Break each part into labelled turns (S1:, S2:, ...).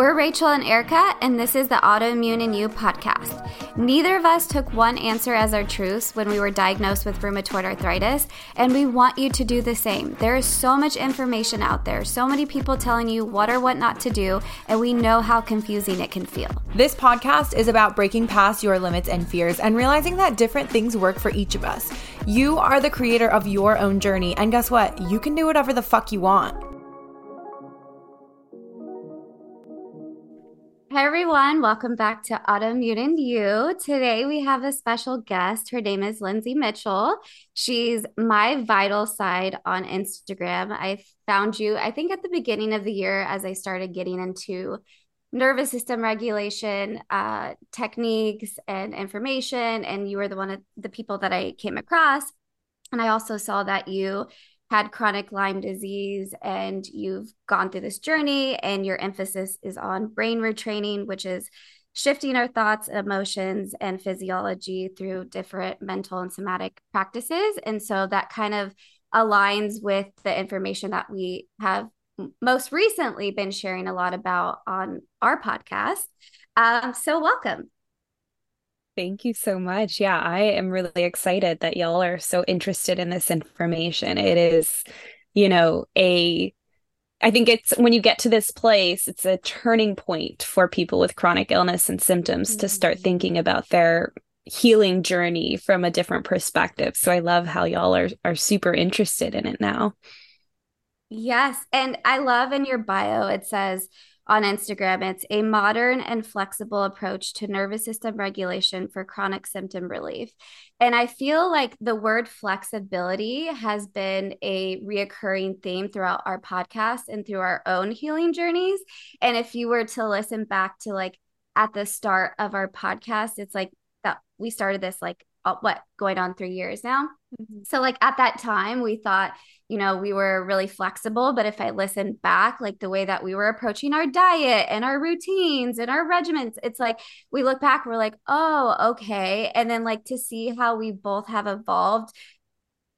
S1: We're Rachel and Erica, and this is the Autoimmune and You podcast. Neither of us took one answer as our truths when we were diagnosed with rheumatoid arthritis, and we want you to do the same. There is so much information out there, so many people telling you what or what not to do, and we know how confusing it can feel.
S2: This podcast is about breaking past your limits and fears and realizing that different things work for each of us. You are the creator of your own journey, and guess what? You can do whatever the fuck you want.
S1: Everyone. Welcome back to Autoimmune and You. Today we have a special guest. Her name is Lindsay Mitchell. She's my vital side on Instagram. I found you, I think, at the beginning of the year as I started getting into nervous system regulation uh, techniques and information. And you were the one of the people that I came across. And I also saw that you had chronic Lyme disease and you've gone through this journey and your emphasis is on brain retraining, which is shifting our thoughts, emotions, and physiology through different mental and somatic practices. And so that kind of aligns with the information that we have most recently been sharing a lot about on our podcast. Um, so, welcome.
S3: Thank you so much. Yeah, I am really excited that y'all are so interested in this information. It is, you know, a I think it's when you get to this place, it's a turning point for people with chronic illness and symptoms mm-hmm. to start mm-hmm. thinking about their healing journey from a different perspective. So I love how y'all are are super interested in it now.
S1: Yes, and I love in your bio it says on Instagram. It's a modern and flexible approach to nervous system regulation for chronic symptom relief. And I feel like the word flexibility has been a reoccurring theme throughout our podcast and through our own healing journeys. And if you were to listen back to like at the start of our podcast, it's like that we started this like uh, what going on three years now. Mm-hmm. So like at that time, we thought you know, we were really flexible. But if I listen back, like the way that we were approaching our diet and our routines and our regimens, it's like we look back, we're like, oh, okay. And then like to see how we both have evolved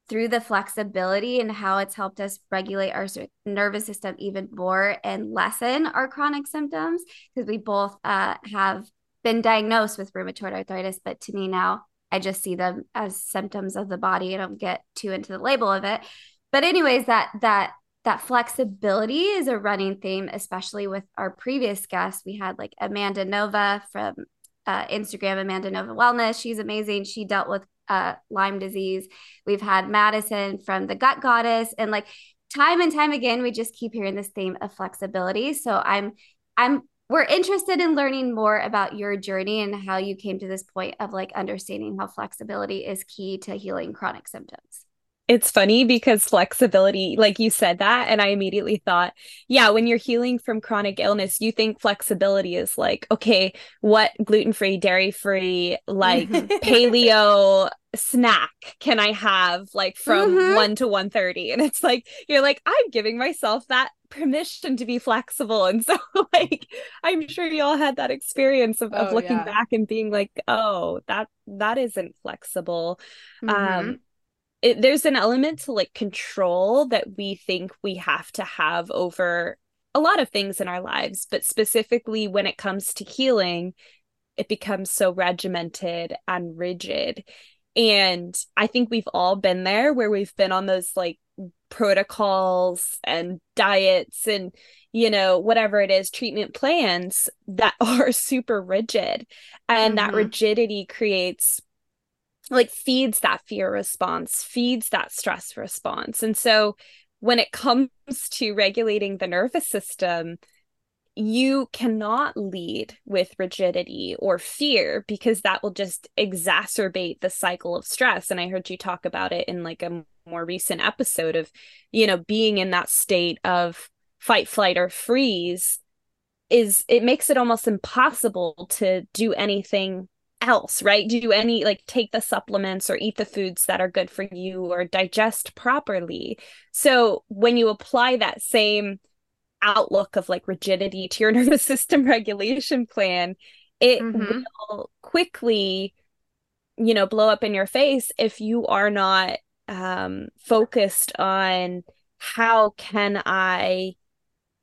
S1: through the flexibility and how it's helped us regulate our nervous system even more and lessen our chronic symptoms because we both uh, have been diagnosed with rheumatoid arthritis. But to me now, I just see them as symptoms of the body. I don't get too into the label of it but anyways that that that flexibility is a running theme especially with our previous guests we had like amanda nova from uh, instagram amanda nova wellness. She's amazing. She dealt with uh, lyme disease. We've had madison from the gut goddess. And like time and time again we just keep hearing this theme of flexibility. So i'm i'm we're interested in learning more about your journey and how you came to this point of like understanding how flexibility is key to healing chronic symptoms
S3: it's funny because flexibility, like you said that, and I immediately thought, yeah, when you're healing from chronic illness, you think flexibility is like, okay, what gluten free, dairy free, like paleo snack can I have like from mm-hmm. 1 to 1:30 and it's like you're like I'm giving myself that permission to be flexible and so like I'm sure you all had that experience of, of oh, looking yeah. back and being like oh that that isn't flexible mm-hmm. um it, there's an element to like control that we think we have to have over a lot of things in our lives, but specifically when it comes to healing, it becomes so regimented and rigid. And I think we've all been there where we've been on those like protocols and diets and you know whatever it is treatment plans that are super rigid and mm-hmm. that rigidity creates like feeds that fear response, feeds that stress response. And so when it comes to regulating the nervous system, you cannot lead with rigidity or fear because that will just exacerbate the cycle of stress and i heard you talk about it in like a more recent episode of you know being in that state of fight flight or freeze is it makes it almost impossible to do anything else, right? Do any like take the supplements or eat the foods that are good for you or digest properly. So when you apply that same outlook of like rigidity to your nervous system regulation plan, it mm-hmm. will quickly, you know, blow up in your face if you are not um, focused on how can I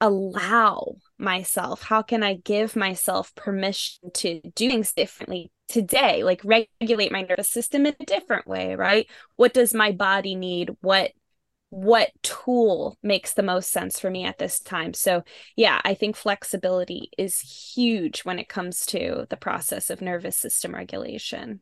S3: allow myself? How can I give myself permission to do things differently today? Like regulate my nervous system in a different way, right? What does my body need? What what tool makes the most sense for me at this time. So, yeah, I think flexibility is huge when it comes to the process of nervous system regulation.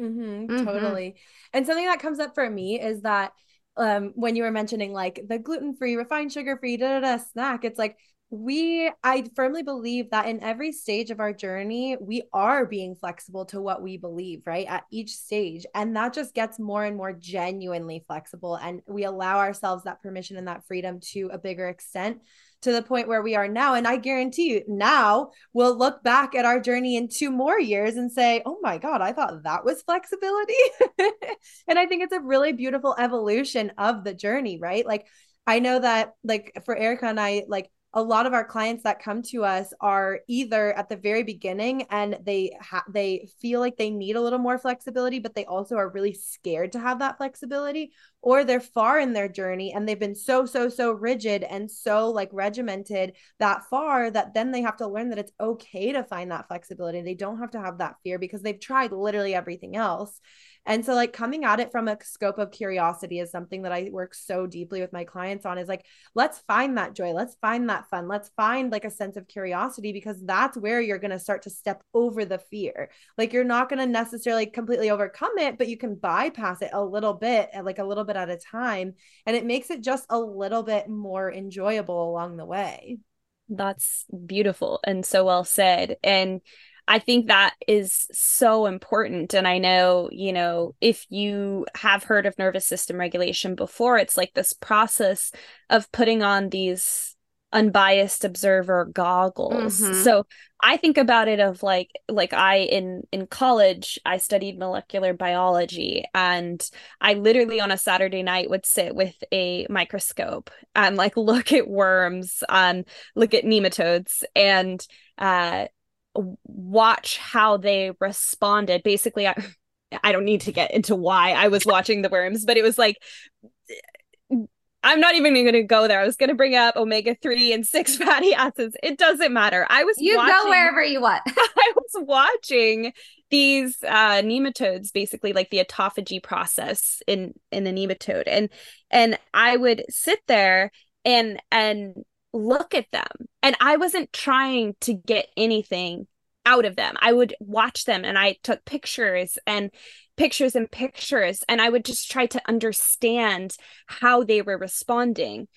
S2: Mm-hmm, mm-hmm. Totally. And something that comes up for me is that um, when you were mentioning like the gluten free, refined sugar free, da da da snack, it's like we i firmly believe that in every stage of our journey we are being flexible to what we believe right at each stage. And that just gets more and more genuinely flexible and we allow ourselves that permission and that freedom to a bigger extent to the point where we are now. And i guarantee you now we'll look back at our journey in two more years and say oh my god i thought that was flexibility. And i think it's a really beautiful evolution of the journey right? Like I know that like for Erica and I, like a lot of our clients that come to us are either at the very beginning and they ha- they feel like they need a little more flexibility but they also are really scared to have that flexibility or they're far in their journey and they've been so so so rigid and so like regimented that far that then they have to learn that it's okay to find that flexibility. They don't have to have that fear because they've tried literally everything else. And so like coming at it from a scope of curiosity is something that I work so deeply with my clients on is like let's find that joy, let's find that fun, let's find like a sense of curiosity because that's where you're going to start to step over the fear. Like you're not going to necessarily completely overcome it, but you can bypass it a little bit like a little bit at a time and it makes it just a little bit more enjoyable along the way.
S3: That's beautiful and so well said. And I think that is so important. And I know, you know, if you have heard of nervous system regulation before, it's like this process of putting on these unbiased observer goggles. Mm-hmm. So I think about it of like like I in in college I studied molecular biology and I literally on a Saturday night would sit with a microscope and like look at worms and look at nematodes and uh watch how they responded. Basically, I I don't need to get into why I was watching the worms, but it was like I'm not even going to go there. I was going to bring up omega 3 and 6 fatty acids. It doesn't matter. I was
S1: You watching, go wherever you want.
S3: I was watching these uh nematodes basically like the autophagy process in in the nematode and and I would sit there and and look at them. And I wasn't trying to get anything out of them. I would watch them and I took pictures and pictures and pictures and I would just try to understand how they were responding.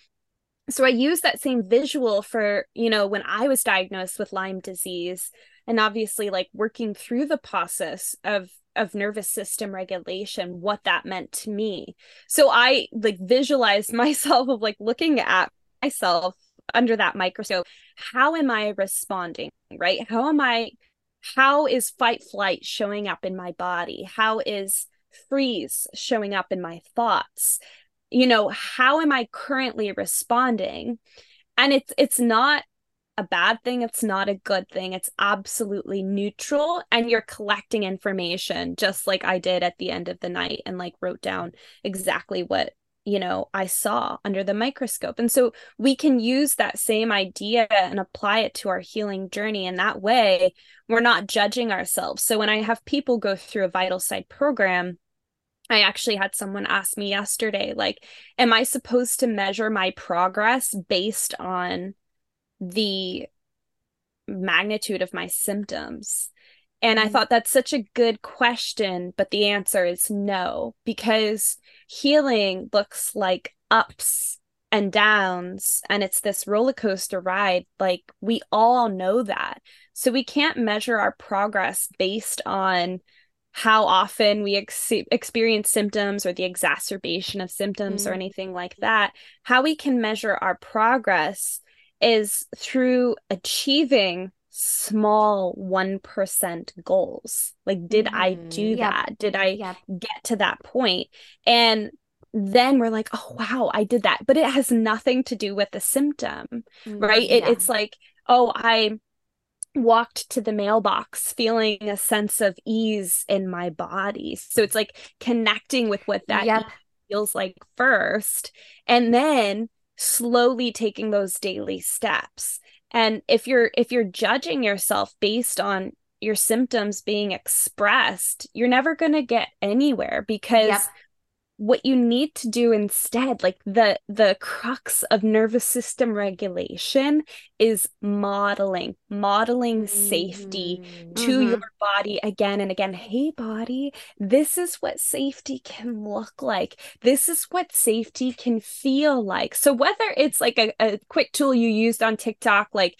S3: So I used that same visual for, you know, when I was diagnosed with Lyme disease and obviously like working through the process of of nervous system regulation what that meant to me. So i like visualized myself of like looking at myself under that microscope. How am i responding right? How am i how is fight flight showing up in my body? How is freeze showing up in my thoughts? You know how am i currently responding? And it's it's not a bad thing it's not a good thing it's absolutely neutral and you're collecting information just like i did at the end of the night and like wrote down exactly what you know i saw under the microscope. And so we can use that same idea and apply it to our healing journey. And that way we're not judging ourselves. So when i have people go through a vital VitalSide program I actually had someone ask me yesterday, like, am I supposed to measure my progress based on the magnitude of my symptoms? And I mm-hmm. thought that's such a good question, but the answer is no, because healing looks like ups and downs, and it's this roller coaster ride. Like we all know that. So we can't measure our progress based on how often we ex- experience symptoms or the exacerbation of symptoms mm. or anything like that. How we can measure our progress is through achieving small 1% goals. Like, did mm-hmm. I do that? Did I get to that point? And then we're like, oh, wow, I did that. But it has nothing to do with the symptom, mm-hmm. right? It, yeah. It's like, oh, I walked to the mailbox feeling a sense of ease in my body. So it's like connecting with what that yep. feels like first. And then slowly taking those daily steps and if you're if you're judging yourself based on your symptoms being expressed you're never going to get anywhere because yep what you need to do instead like the the crux of nervous system regulation is modeling modeling mm-hmm. safety to mm-hmm. your body again and again hey body this is what safety can look like this is what safety can feel like so whether it's like a, a quick tool you used on tiktok like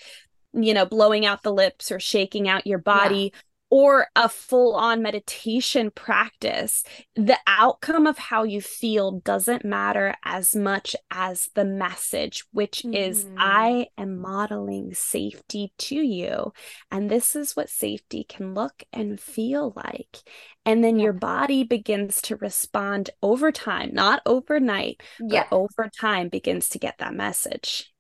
S3: you know blowing out the lips or shaking out your body yeah or a full on meditation practice, the outcome of how you feel doesn't matter as much as the message, which mm-hmm. is I am modeling safety to you. And this is what safety can look and feel like. And then yeah. your body begins to respond over time, not overnight, yeah. but over time begins to get that message.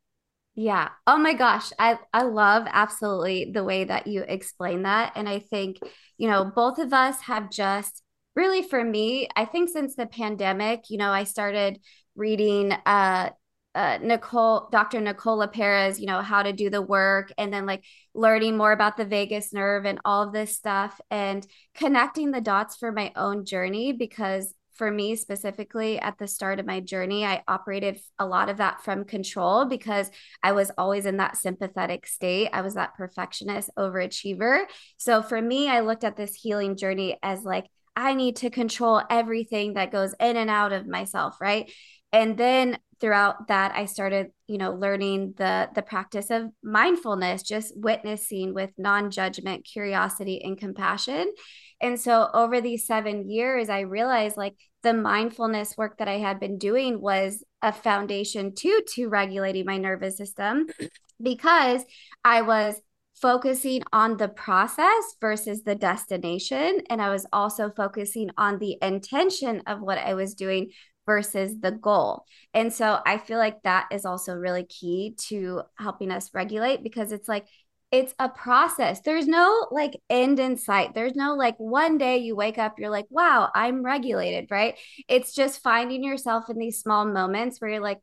S1: Yeah. Oh my gosh. I I love absolutely the way that you explain that and I think, you know, both of us have just really for me, I think since the pandemic, you know, I started reading uh uh, Nicole, Dr. Nicole LePera, you know, how to do the work and then like learning more about the vagus nerve and all of this stuff and connecting the dots for my own journey because for me specifically at the start of my journey, I operated a lot of that from control because I was always in that sympathetic state. I was that perfectionist overachiever. So for me, I looked at this healing journey as like, I need to control everything that goes in and out of myself, right? And then throughout that I started, you know, learning the the practice of mindfulness, just witnessing with non-judgment, curiosity and compassion. And so over these 7 years I realized like the mindfulness work that I had been doing was a foundation too to regulating my nervous system because I was focusing on the process versus the destination. And I was also focusing on the intention of what I was doing versus the goal. And so I feel like that is also really key to helping us regulate because it's like, it's a process. There's no like end in sight. There's no like one day you wake up, you're like, wow, I'm regulated, right? It's just finding yourself in these small moments where you're like,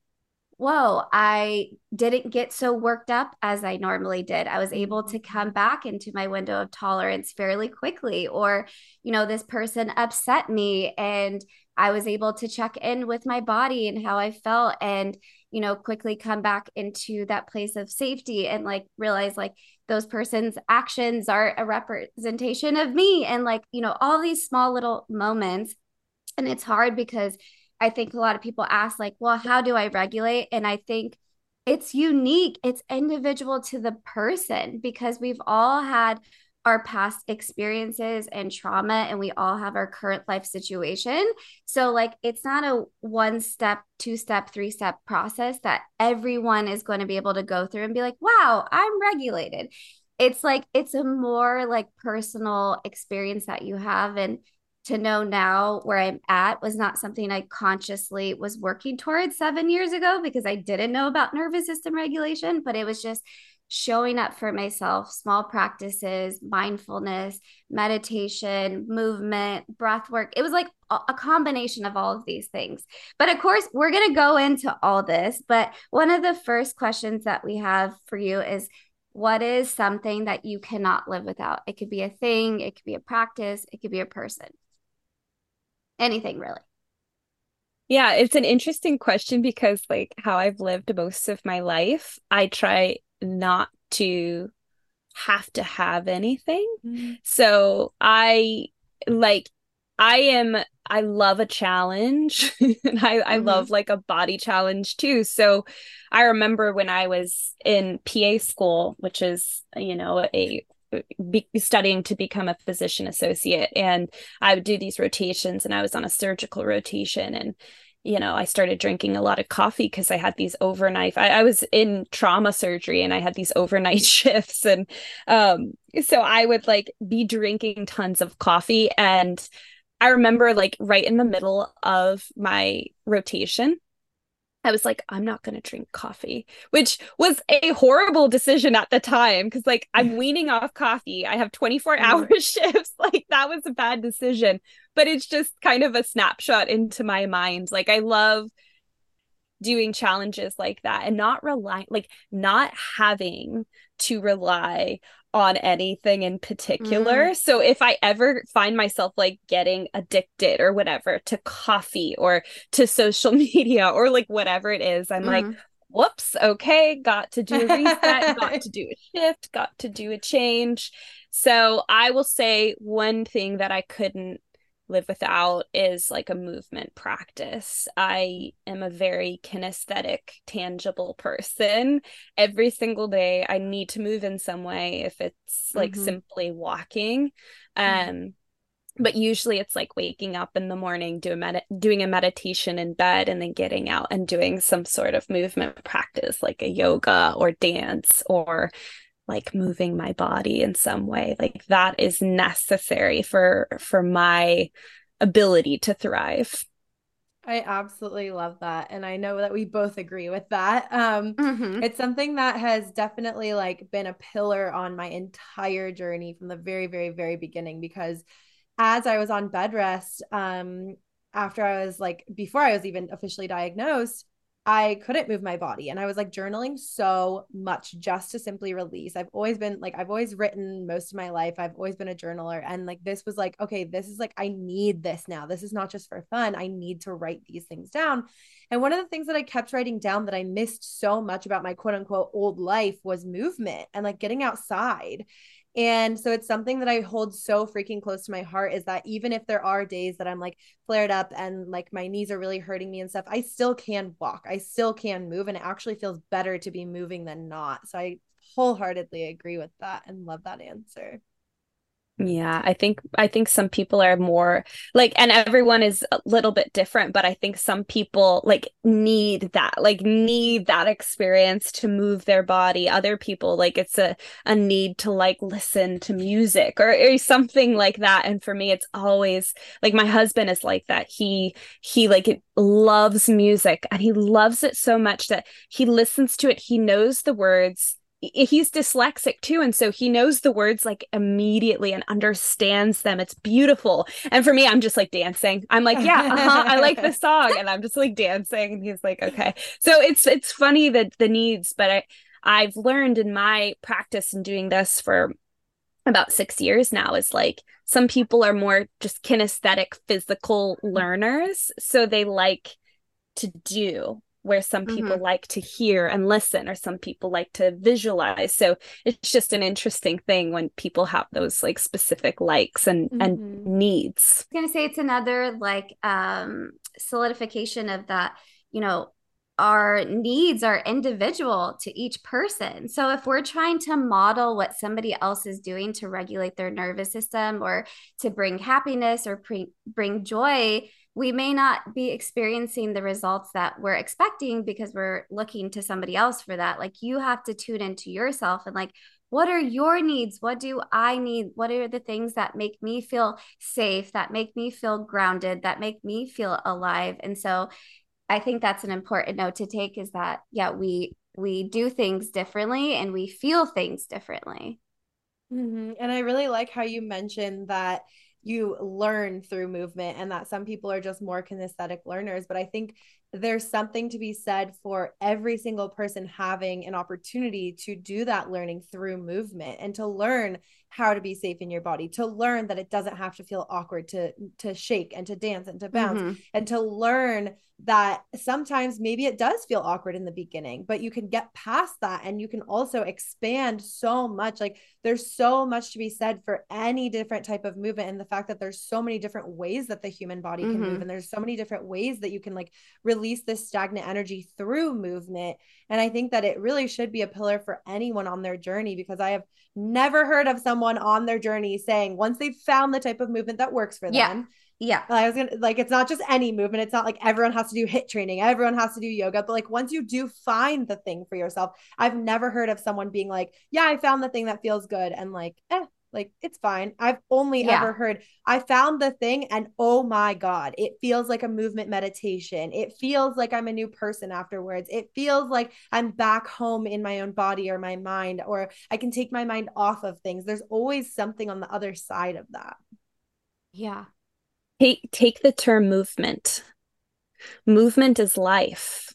S1: whoa, I didn't get so worked up as I normally did. I was able to mm-hmm. come back into my window of tolerance fairly quickly. Or, you know, this person upset me and I was able to check in with my body and how I felt and, you know, quickly come back into that place of safety and like realize like those person's actions are a representation of me and like, you know, all these small little moments. And it's hard because I think a lot of people ask, like, well, how do I regulate? And I think it's unique, it's individual to the person because we've all had our past experiences and trauma and we all have our current life situation. So like it's not a one step two step three step process that everyone is going to be able to go through and be like wow i'm regulated. It's like it's a more like personal experience that you have and to know now where I'm at was not something I consciously was working towards seven years ago because I didn't know about nervous system regulation, but it was just showing up for myself, small practices, mindfulness, meditation, movement, breath work. It was like a combination of all of these things. But of course, we're going to go into all this. But one of the first questions that we have for you is what is something that you cannot live without? It could be a thing, it could be a practice, it could be a person anything really.
S3: Yeah, it's an interesting question because, like, how I've lived most of my life, I try not to have to have anything. Mm-hmm. So I like, I am, I love a challenge. and I, I mm-hmm. love like a body challenge too. So I remember when I was in PA school, which is, you know, a be studying to become a physician associate and i would do these rotations and i was on a surgical rotation and you know i started drinking a lot of coffee because i had these overnight I, I, was in trauma surgery and i had these overnight shifts and um so i would like be drinking tons of coffee and i remember like right in the middle of my rotation I was like, I'm not going to drink coffee, which was a horrible decision at the time because, like, I'm weaning off coffee. I have 24 mm-hmm. hour shifts. Like, that was a bad decision. But it's just kind of a snapshot into my mind. Like, I love doing challenges like that and not relying like not having to rely on anything in particular. Mm. So if I ever find myself like getting addicted or whatever to coffee or to social media or like whatever it is, I'm mm. like, whoops, okay, got to do a reset, got to do a shift, got to do a change. So I will say one thing that I couldn't live without is like a movement practice. I am a very kinesthetic, tangible person. Every single day I need to move in some way if it's like mm-hmm. simply walking. Mm-hmm. Um but usually it's like waking up in the morning, doing med- doing a meditation in bed and then getting out and doing some sort of movement practice like a yoga or dance or like moving my body in some way like that is necessary for for my ability to thrive
S2: I absolutely love that. And I know that we both agree with that. Um, mm-hmm. It's something that has definitely like been a pillar on my entire journey from the very, very, very beginning. Because as I was on bed rest, um, after I was like, before I was even officially diagnosed, I couldn't move my body. And I was like journaling so much just to simply release. I've always been like, I've always written most of my life. I've always been a journaler. And like, this was like, okay, this is like, I need this now. This is not just for fun. I need to write these things down. And one of the things that I kept writing down that I missed so much about my quote unquote old life was movement and like getting outside. And so it's something that I hold so freaking close to my heart is that even if there are days that I'm like flared up and like my knees are really hurting me and stuff, I still can walk. I still can move. And it actually feels better to be moving than not. So I wholeheartedly agree with that and love that answer.
S3: Yeah, I think I think some people are more like and everyone is a little bit different, but I think some people like need that, like need that experience to move their body. Other people like it's a a need to like listen to music or, or something like that. And for me it's always like my husband is like that. He he like loves music and he loves it so much that he listens to it, he knows the words he's dyslexic too and so he knows the words like immediately and understands them. It's beautiful. And for me i'm just like dancing. I'm like yeah uh-huh, i like the song. And i'm just like dancing. And he's like okay. So it's it's funny that the needs but i i've learned in my practice in doing this for about six years now is like some people are more just kinesthetic physical learners so they like to do where some people mm-hmm. like to hear and listen or some people like to visualize so it's just an interesting thing when people have those like specific likes and mm-hmm. and needs
S1: i was gonna say it's another like um solidification of that you know our needs are individual to each person. So if we're trying to model what somebody else is doing to regulate their nervous system or to bring happiness or pre- bring joy, we may not be experiencing the results that we're expecting because we're looking to somebody else for that. Like you have to tune into yourself and like, what are your needs? What do I need? What are the things that make me feel safe, that make me feel grounded, that make me feel alive? And so I think that's an important note to take is that, yeah, we, we do things differently and we feel things differently.
S2: Mm-hmm. And I really like how you mentioned that you learn through movement and that some people are just more kinesthetic learners but i think there's something to be said for every single person having an opportunity to do that learning through movement and to learn how to be safe in your body to learn that it doesn't have to feel awkward to to shake and to dance and to bounce mm-hmm. and to learn that sometimes maybe it does feel awkward in the beginning but you can get past that and you can also expand so much like there's so much to be said for any different type of movement and the fact that there's so many different ways that the human body can mm-hmm. move and there's so many different ways that you can like release this stagnant energy through movement and i think that it really should be a pillar for anyone on their journey because i have never heard of someone on their journey saying once they've found the type of movement that works for them
S1: yeah yeah.
S2: I was gonna like it's not just any movement. It's not like everyone has to do HIIT training, everyone has to do yoga. But like once you do find the thing for yourself, I've never heard of someone being like, Yeah, I found the thing that feels good and like, eh, like it's fine. I've only yeah. ever heard I found the thing and oh my God, it feels like a movement meditation. It feels like I'm a new person afterwards. It feels like I'm back home in my own body or my mind, or I can take my mind off of things. There's always something on the other side of that.
S1: Yeah
S3: take take the term movement movement is life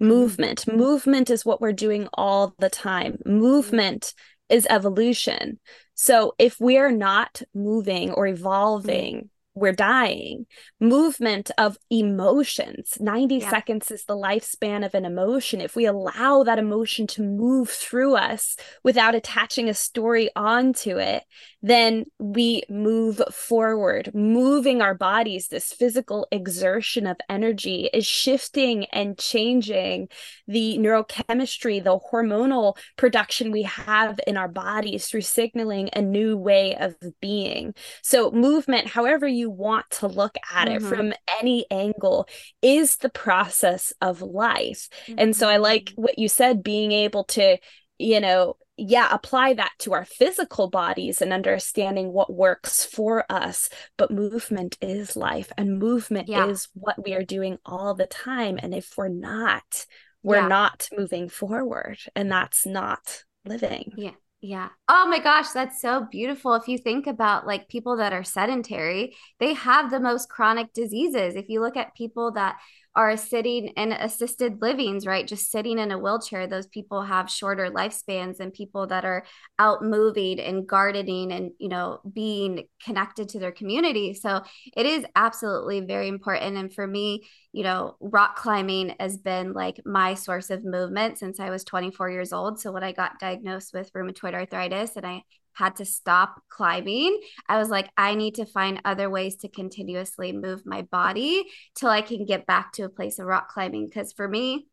S3: mm-hmm. movement movement is what we're doing all the time movement is evolution. So if we're not moving or mm-hmm. evolving we're dying. Movement of emotions. 90 yeah. seconds is the lifespan of an emotion. If we allow that emotion to move through us without attaching a story onto it, then we move forward. Moving our bodies, this physical exertion of energy is shifting and changing the neurochemistry, the hormonal production we have in our bodies through signaling a new way of being. So, movement, however you want to look at mm-hmm. it from any angle, is the process of life. Mm-hmm. And so, I like mm-hmm. what you said being able to you know yeah, apply that to our physical bodies and understanding what works for us. But movement is life, and movement yeah. is what we are doing all the time. And if we're not, we're yeah. not moving forward, and that's not living.
S1: Yeah. Yeah. Oh my gosh, that's so beautiful. If you think about like people that are sedentary, they have the most chronic diseases. If you look at people that are sitting in assisted livings, right? Just sitting in a wheelchair, those people have shorter lifespans than people that are out moving and gardening and, you know, being connected to their community. So it is absolutely very important. And for me, you know, rock climbing has been like my source of movement since I was 24 years old. So when I got diagnosed with rheumatoid arthritis and I had to stop climbing, I was like, I need to find other ways to continuously move my body till I can get back to a place of rock climbing. Because for me,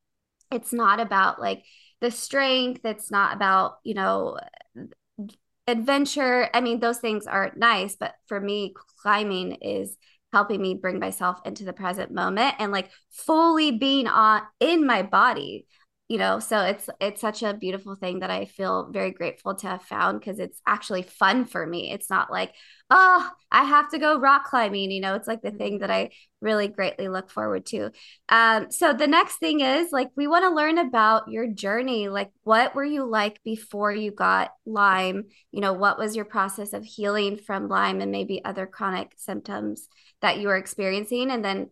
S1: it's not about like the strength, it's not about, you know, adventure. I mean, those things are nice, but for me, climbing is helping me bring myself into the present moment and like fully being on in my body you know so it's it's such a beautiful thing that i feel very grateful to have found because it's actually fun for me. It's not like oh i have to go rock climbing you know it's like the thing that i really greatly look forward to. Um so the next thing is like we want to learn about your journey. Like what were you like before you got lyme? You know what was your process of healing from lyme and maybe other chronic symptoms that you were experiencing? And then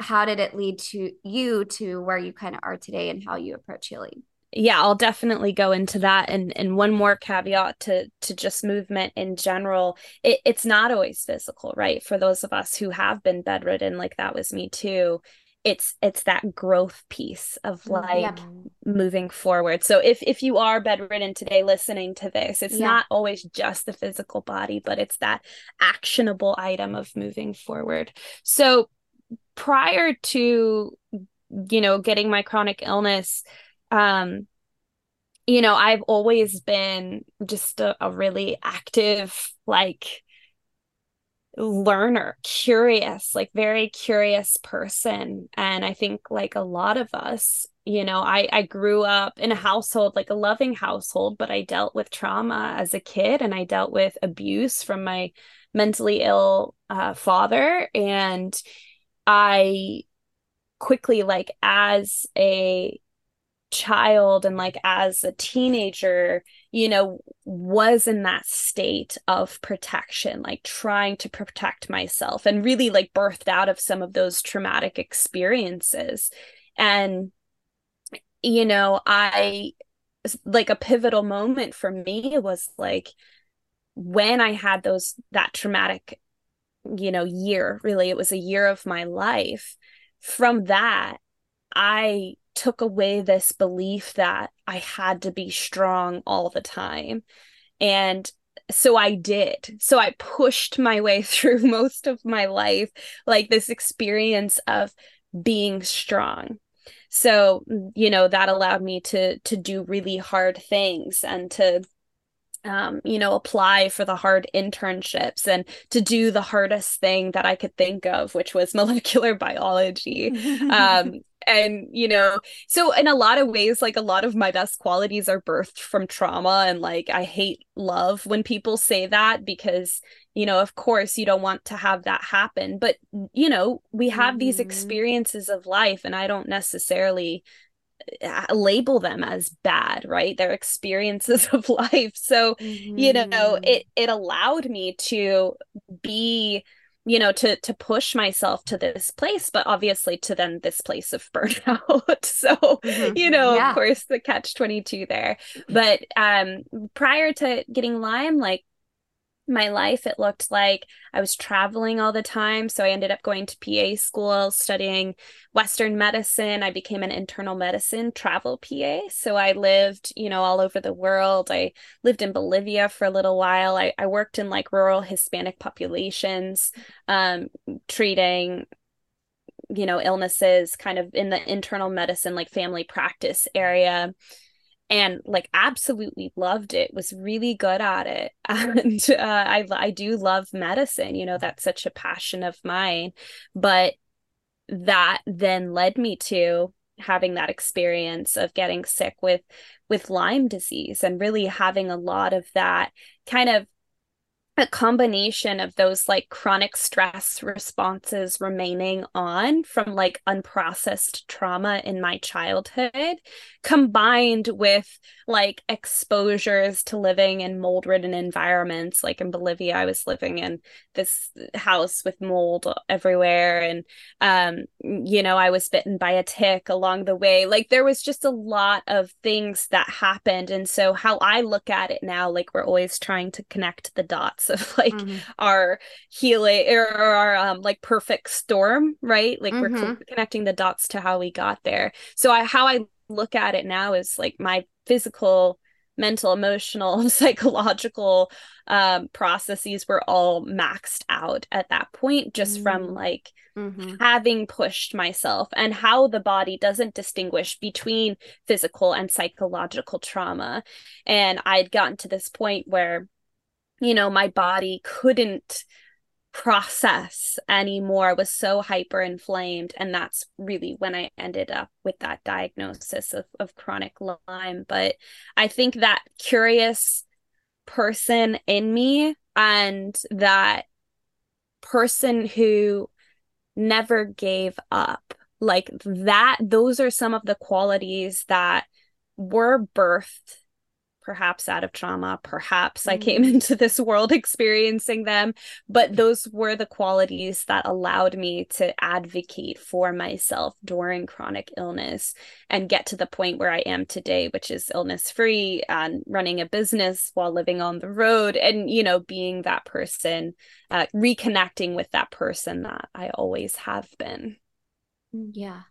S1: how did it lead to you to where you kind of are today and how you approach healing?
S3: Yeah i'll definitely go into that and and one more caveat to to just movement in general. It, it's not always physical right? For those of us who have been bedridden like that was me too it's it's that growth piece of mm, like yep. moving forward. So if if you are bedridden today listening to this it's yeah. not always just the physical body but it's that actionable item of moving forward. So prior to you know getting my chronic illness um you know i've always been just a, a really active like learner curious like very curious person. And i think like a lot of us you know i i grew up in a household like a loving household but i dealt with trauma as a kid and i dealt with abuse from my mentally ill uh, father. And I quickly like as a child and like as a teenager you know was in that state of protection like trying to protect myself and really like birthed out of some of those traumatic experiences. And you know i like a pivotal moment for me was like when i had those that traumatic you know year really it was a year of my life. From that i took away this belief that i had to be strong all the time. And so i did. So i pushed my way through most of my life like this experience of being strong. So you know that allowed me to to do really hard things and to um, you know, apply for the hard internships and to do the hardest thing that I could think of, which was molecular biology. um, and, you know, so in a lot of ways, like a lot of my best qualities are birthed from trauma. And like, I hate love when people say that because, you know, of course, you don't want to have that happen. But, you know, we have mm-hmm. these experiences of life, and I don't necessarily label them as bad right they're experiences of life so mm-hmm. you know mm-hmm. it it allowed me to be you know to to push myself to this place but obviously to then this place of burnout so mm-hmm. you know yeah. of course the catch 22 there but um prior to getting lyme like my life, it looked like I was traveling all the time. So I ended up going to PA school, studying Western medicine. I became an internal medicine travel PA. So I lived, you know, all over the world. I lived in Bolivia for a little while. I, I worked in like rural Hispanic populations, um, treating you know illnesses kind of in the internal medicine like family practice area and like absolutely loved it was really good at it. And uh, i i do love medicine you know that's such a passion of mine. But that then led me to having that experience of getting sick with with Lyme disease and really having a lot of that kind of a combination of those like chronic stress responses remaining on from like unprocessed trauma in my childhood combined with like exposures to living in mold ridden environments. Like in Bolivia I was living in this house with mold everywhere and um you know I was bitten by a tick along the way. Like there was just a lot of things that happened. And so how I look at it now like we're always trying to connect the dots of like mm-hmm. our healing or, or, our um like perfect storm right like mm-hmm. we're co- connecting the dots to how we got there so I how I look at it now is like my physical mental emotional psychological um processes were all maxed out at that point just mm-hmm. from like mm-hmm. having pushed myself and how the body doesn't distinguish between physical and psychological trauma and i'd gotten to this point where you know, my body couldn't process anymore. I was so hyper inflamed and that's really when i ended up with that diagnosis of, of chronic lyme. But i think that curious person in me and that person who never gave up like that those are some of the qualities that were birthed perhaps out of trauma perhaps mm. i came mm. into this world experiencing them but those were the qualities that allowed me to advocate for myself during chronic illness and get to the point where i am today which is illness free and running a business while living on the road and you know being that person uh, reconnecting with that person that i always have been
S1: yeah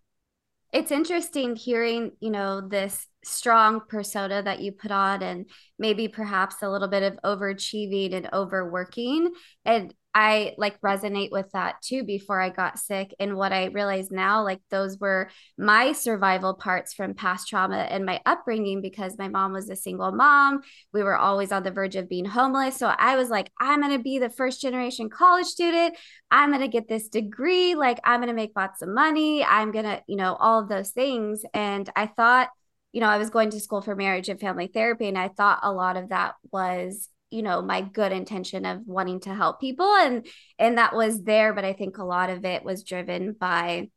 S1: it's interesting hearing you know this strong persona that you put on and maybe perhaps a little bit of overachieving and overworking and I like resonate with that too before I got sick. And what I realize now, like those were my survival parts from past trauma and my upbringing because my mom was a single mom. We were always on the verge of being homeless. So I was like, I'm going to be the first generation college student. I'm going to get this degree. Like, I'm going to make lots of money. I'm going to, you know, all of those things. And I thought, you know, I was going to school for marriage and family therapy. And I thought a lot of that was you know my good intention of wanting to help people and and that was there but i think a lot of it was driven by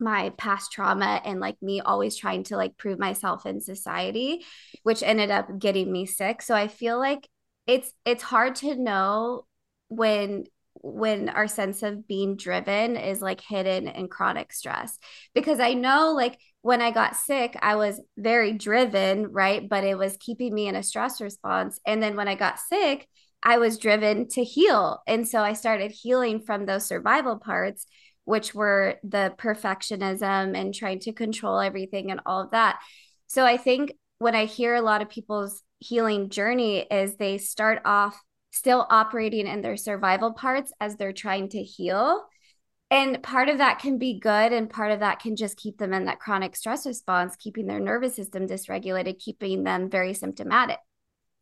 S1: my past trauma and like me always trying to like prove myself in society which ended up getting me sick so i feel like it's it's hard to know when when our sense of being driven is like hidden in chronic stress because i know like when I got sick, I was very driven, right? But it was keeping me in a stress response. And then when I got sick, I was driven to heal. And so I started healing from those survival parts, which were the perfectionism and trying to control everything and all of that. So I think when I hear a lot of people's healing journey is they start off still operating in their survival parts as they're trying to heal and part of that can be good, and part of that can just keep them in that chronic stress response, keeping their nervous system dysregulated, keeping them very symptomatic.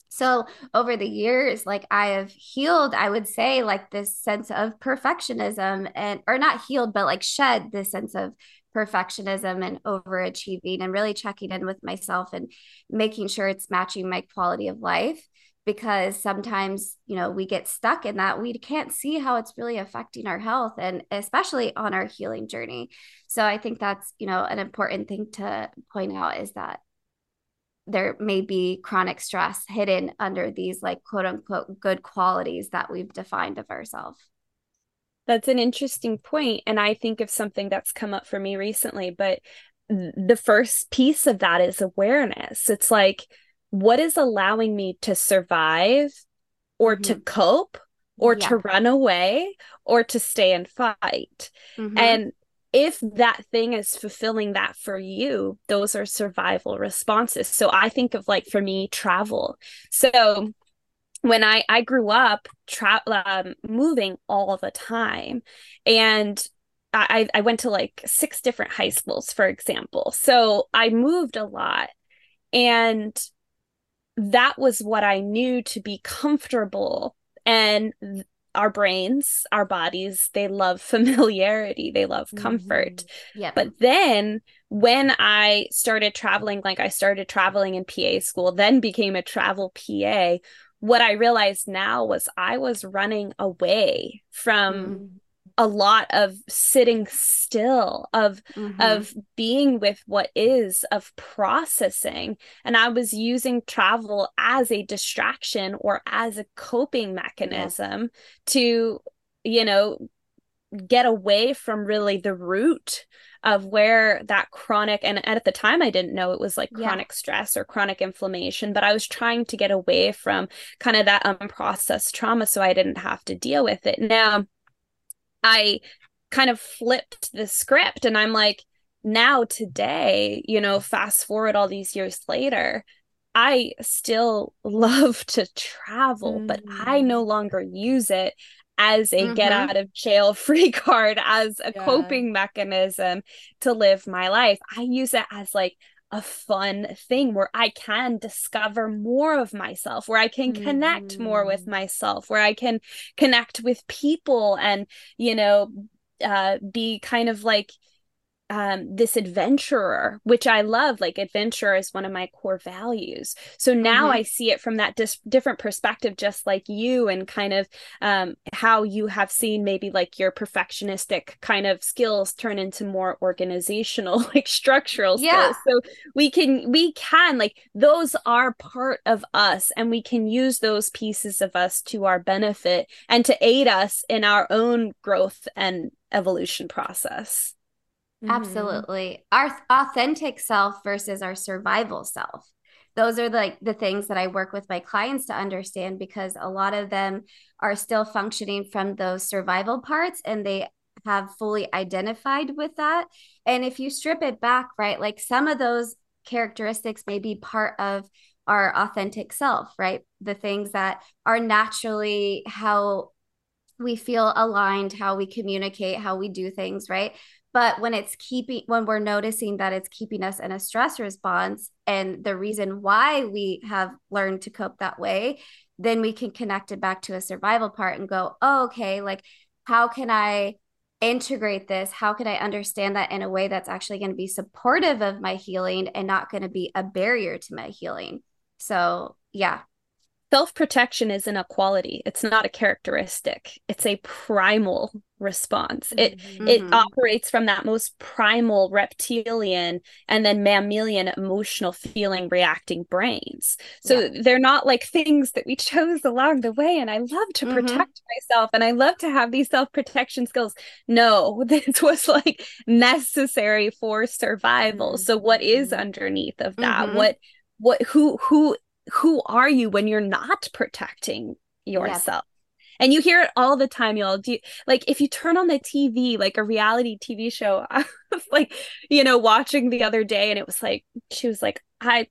S1: So, over the years, like I have healed, I would say, like this sense of perfectionism and, or not healed, but like shed this sense of perfectionism and overachieving and really checking in with myself and making sure it's matching my quality of life because sometimes you know we get stuck in that we can't see how it's really affecting our health and especially on our healing journey so i think that's you know an important thing to point out is that there may be chronic stress hidden under these like quote unquote good qualities that we've defined of ourselves
S3: That's an interesting. And I think of something that's come up for me recently, but the first piece of that is awareness. It's like, what is allowing me to survive or mm-hmm. to cope or yeah. to run away or to stay and fight? Mm-hmm. And if that thing is fulfilling that for you, those are survival responses. So I think of like for me, travel. So when I I grew up tra- um, moving all the time, and I I went to like six different high schools, for example. So I moved a lot, and that was what I knew to be comfortable. And our brains, our bodies, they love familiarity, they love comfort.
S1: Mm-hmm. Yeah.
S3: But then when I started traveling, like I started traveling in PA school, then became a travel PA, what I realized now was I was running away from mm. A lot of sitting still of mm-hmm. of being with what is of processing and I was using travel as a distraction or as a coping mechanism yeah. to you know get away from really the root of where that chronic and at the time I didn't know it was like chronic yeah. stress or chronic inflammation, but I was trying to get away from kind of that unprocessed trauma so I didn't have to deal with it. Now I kind of flipped the script and I'm like, now today, you know, fast forward all these years later, I still love to travel, mm. but I no mm. longer use it as a mm-hmm. get out of jail free card, as a yeah. coping mechanism to live my life. I use it as like a fun thing where I can discover more of myself, where I can mm-hmm. connect more with mm. myself, where I can connect with people and, you know, uh, be kind of like, um, this adventurer, which I love. Like adventure is one of my core values. So now mm-hmm. I see it from that dis- different perspective, just like you, and kind of um, how you have seen maybe like your perfectionistic kind of skills turn into more organizational, like structural yeah. skills. So we can we can like those are part of us, and we can use those pieces of us to our benefit and to aid us in our own growth and evolution process.
S1: Mm-hmm. Absolutely. Our authentic self versus our survival self. Those are like the things that I work with my clients to understand because a lot of them are still functioning from those survival parts and they have fully identified with that. And if you strip it back, right, like some of those characteristics may be part of our authentic self, right? The things that are naturally how we feel aligned, how we communicate, how we do things, right? But when it's keeping when we're noticing that it's keeping us in a stress response and the reason why we have learned to cope that way then we can connect it back to a survival part and go oh, okay like how can i integrate this? How can i understand that in a way that's actually going to be supportive of my healing and not going to be a barrier to my healing? So yeah
S3: self protection isn't a quality it's not a characteristic it's a primal response it mm-hmm. it operates from that most primal reptilian and then mammalian emotional feeling reacting brains so yeah. they're not like things that we chose along the way and i love to mm-hmm. protect myself and i love to have these self protection skills no this was like necessary for survival mm-hmm. so what is mm-hmm. underneath of that mm-hmm. what what who who who are you when you're not protecting yourself? And you hear it all the time, y'all. Do you, like if you turn on the TV, like a reality TV show, I was like, you know, watching the other day, and it was like she was like, I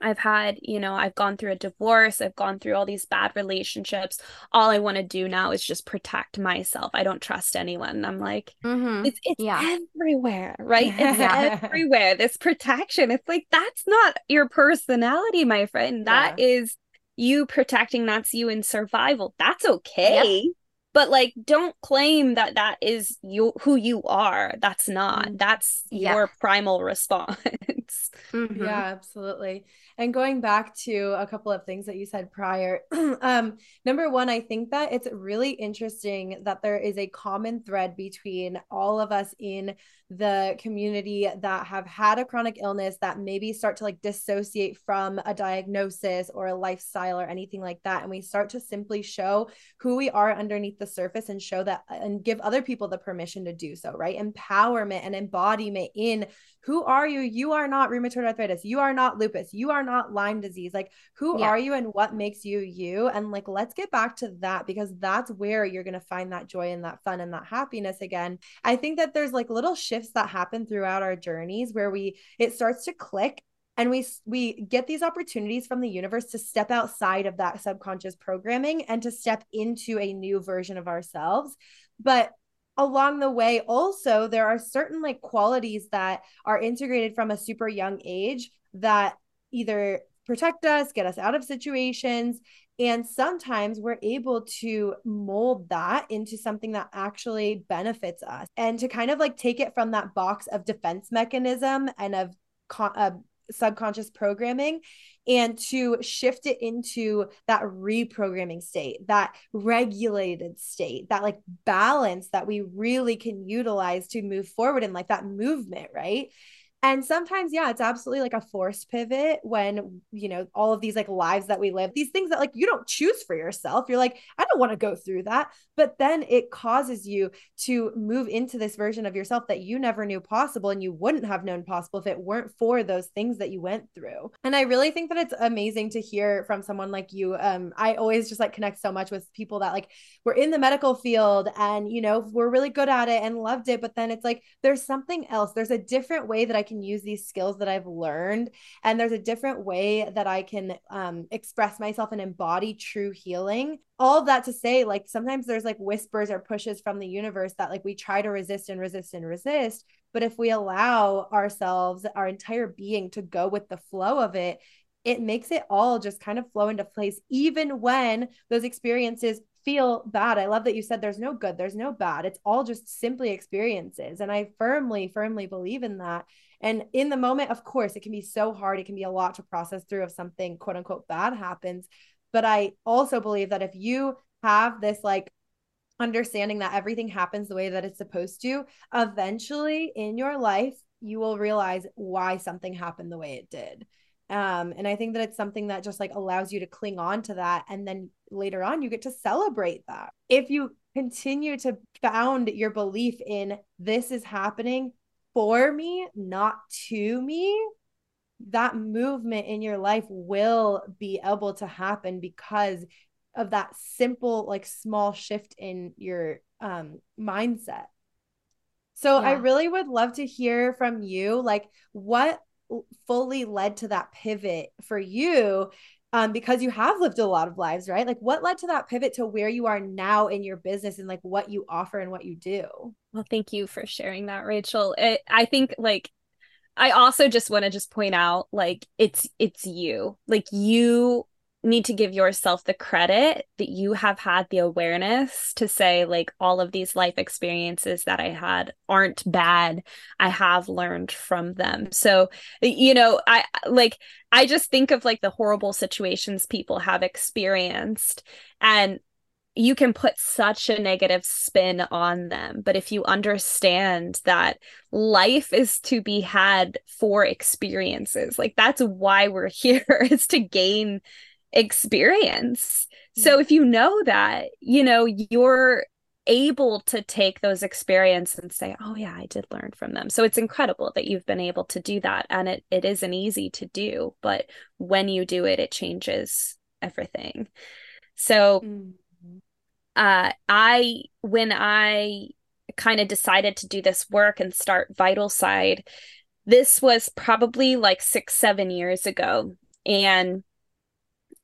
S3: I've had, you know, I've gone through a divorce, I've gone through all these bad relationships. All I want to do now is just protect myself. I don't trust anyone. I'm like, mm-hmm. it's it's yeah. everywhere, right? It's everywhere. This protection. It's like that's not your personality, my friend. That yeah. is you protecting. That's you in survival. That's okay. Yep but like don't claim that that is you who you are that's not mm. that's your primal response
S2: Mm-hmm. Yeah, absolutely. And going back to a couple of things that you said prior, um, number one, I think that it's really interesting that there is a common thread between all of us in the community that have had a chronic illness that maybe start to like dissociate from a diagnosis or a lifestyle or anything like that. And we start to simply show who we are underneath the surface and show that and give other people the permission to do so, right? Empowerment and embodiment in who are you? You are not rheumatoid arthritis. You are not lupus. You are not Lyme disease. Like, who yeah. are you and what makes you you? And like, let's get back to that because that's where you're going to find that joy and that fun and that happiness again. I think that there's like little shifts that happen throughout our journeys where we, it starts to click and we we get these opportunities from the universe to step outside of that subconscious programming and to step into a new version of ourselves but along the way also there are certain like qualities that are integrated from a super young age that either protect us get us out of situations and sometimes we're able to mold that into something that actually benefits us. And to kind of like take it from that box of defense mechanism and of con- uh, subconscious programming and to shift it into that reprogramming state, that regulated state, that like balance that we really can utilize to move forward in like that movement, right? And sometimes, yeah, it's absolutely like a forced pivot when, you know, all of these like lives that we live, these things that like you don't choose for yourself. You're like, I don't want to go through that. But then it causes you to move into this version of yourself that you never knew possible and you wouldn't have known possible if it weren't for those things that you went through. And I really think that it's amazing to hear from someone like you. Um, I always just like connect so much with people that like were in the medical field and, you know, we're really good at it and loved it. But then it's like, there's something else. There's a different way that I can use these skills that I've learned. And there's a different way that I can um, express myself and embody true healing. All of that to say, like sometimes there's like whispers or pushes from the universe that like we try to resist and resist and resist. But if we allow ourselves, our entire being to go with the flow of it, it makes it all just kind of flow into place, even when those experiences feel bad. I love that you said there's no good, there's no bad. It's all just simply experiences. And I firmly, firmly believe in that. And in the moment, of course, it can be so hard. It can be a lot to process through if something quote unquote bad happens. But I also believe that if you have this like understanding that everything happens the way that it's supposed to, eventually in your life, you will realize why something happened the way it did. Um, and I think that it's something that just like allows you to cling on to that. And then later on, you get to celebrate that. If you continue to found your belief in this is happening for me, not to me, that movement in your life will be able to happen because of that simple, like small shift in your um, mindset. So yeah. I really would love to hear from you, like what fully led to that pivot for you um, because you have lived a lot of lives, right? Like, what led to that pivot to where you are now in your business and like what you offer and what you do?
S3: Well, thank you for sharing that, Rachel. It, I think like I also just want to just point out like it's it's you. Like you need to give yourself the credit that you have had the awareness to say like all of these life experiences that I had aren't bad. I have learned from them. So, you know, I like I just think of like the horrible situations people have experienced and you can put such a negative spin on them. But if you understand that life is to be had for experiences, like that's why we're here is to gain experience. So if you know that, you know, you're able to take those experiences and say, "Oh yeah, I did learn from them." So it's incredible that you've been able to do that and it it isn't easy to do, but when you do it it changes everything. So mm-hmm. uh I when I kind of decided to do this work and start Vital-Side, this was probably like 6 7 years ago and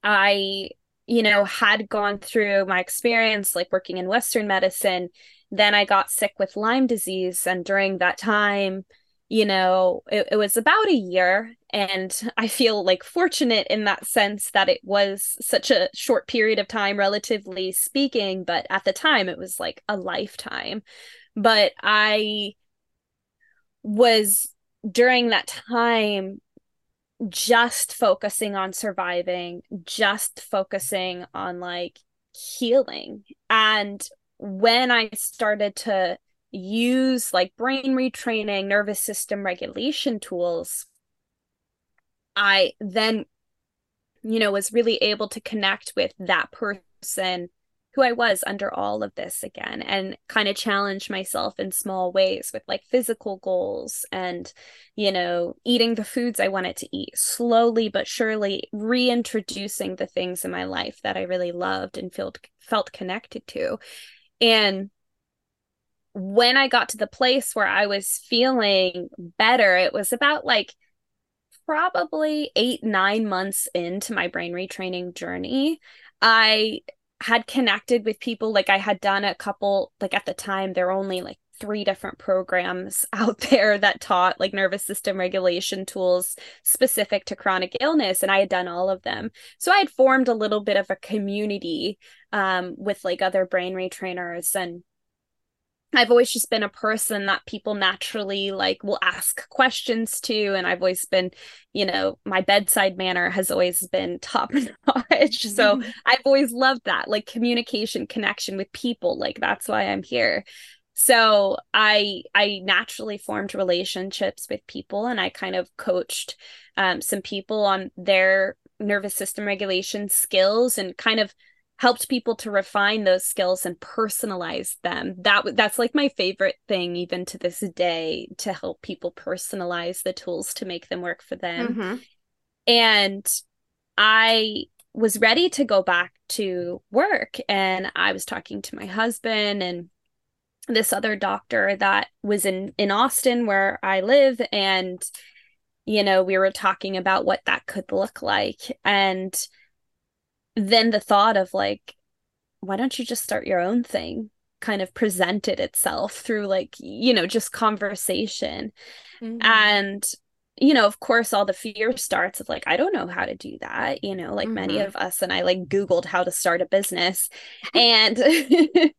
S3: I, you know, had gone through my experience like working in Western medicine. Then I got sick with Lyme disease. And during that time, you know, it, it was about a year. And I feel like fortunate in that sense that it was such a short period of time, relatively speaking. But at the time, it was like a lifetime. But I was during that time just focusing on surviving, just focusing on like healing. And when I started to use like brain retraining, nervous system regulation tools, I then, you know, was really able to connect with that person who I was under all of this again and kind of challenge myself in small ways with like physical goals and, you know, eating the foods I wanted to eat, slowly but surely reintroducing the things in my life that I really loved and felt felt connected to. And when I got to the place where I was feeling better, it was about like probably eight, nine months into my brain retraining journey. I had connected with people like I had done a couple like at the time there were only like three different programs out there that taught like nervous system regulation tools specific to chronic illness and I had done all of them. So I had formed a little bit of a community um, with like other brain retrainers and I've always just been a person that people naturally like will ask questions to. And I've always been, you know, my bedside manner has always been top notch. So mm-hmm. I've always loved that, like communication, connection with people. Like that's why I'm here. So I I naturally formed relationships with people and I kind of coached um, some people on their nervous system regulation skills and kind of helped people to refine those skills and personalize them. That that's like my favorite thing even to this day to help people personalize the tools to make them work for them. Mm-hmm. and i was ready to go back to work and i was talking to my husband and this other doctor that was in in Austin where I live and you know we were talking about what that could look like. And then the thought of like why don't you just start your own thing kind of presented itself through like you know just conversation mm-hmm. and you know of course all the fear starts of like i don't know how to do that you know like mm-hmm. many of us and i like googled how to start a business and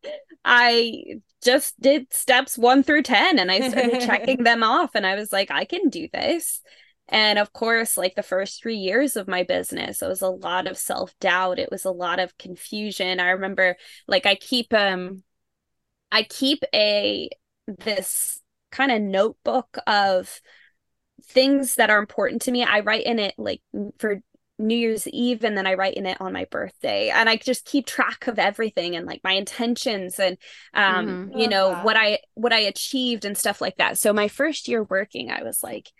S3: i just did steps 1 through 10 and i started checking them off and i was like i can do this and of course, like the first three years of my business, it was a lot of self doubt. It was a lot of confusion. I remember, like, I keep um, I keep a this kind of notebook of things that are important to me. I write in it like for New Year's Eve and then I write in it on my birthday and I just keep track of everything and like my intentions and um mm-hmm. you know that. what I what I achieved and stuff like that. So my first year working I was like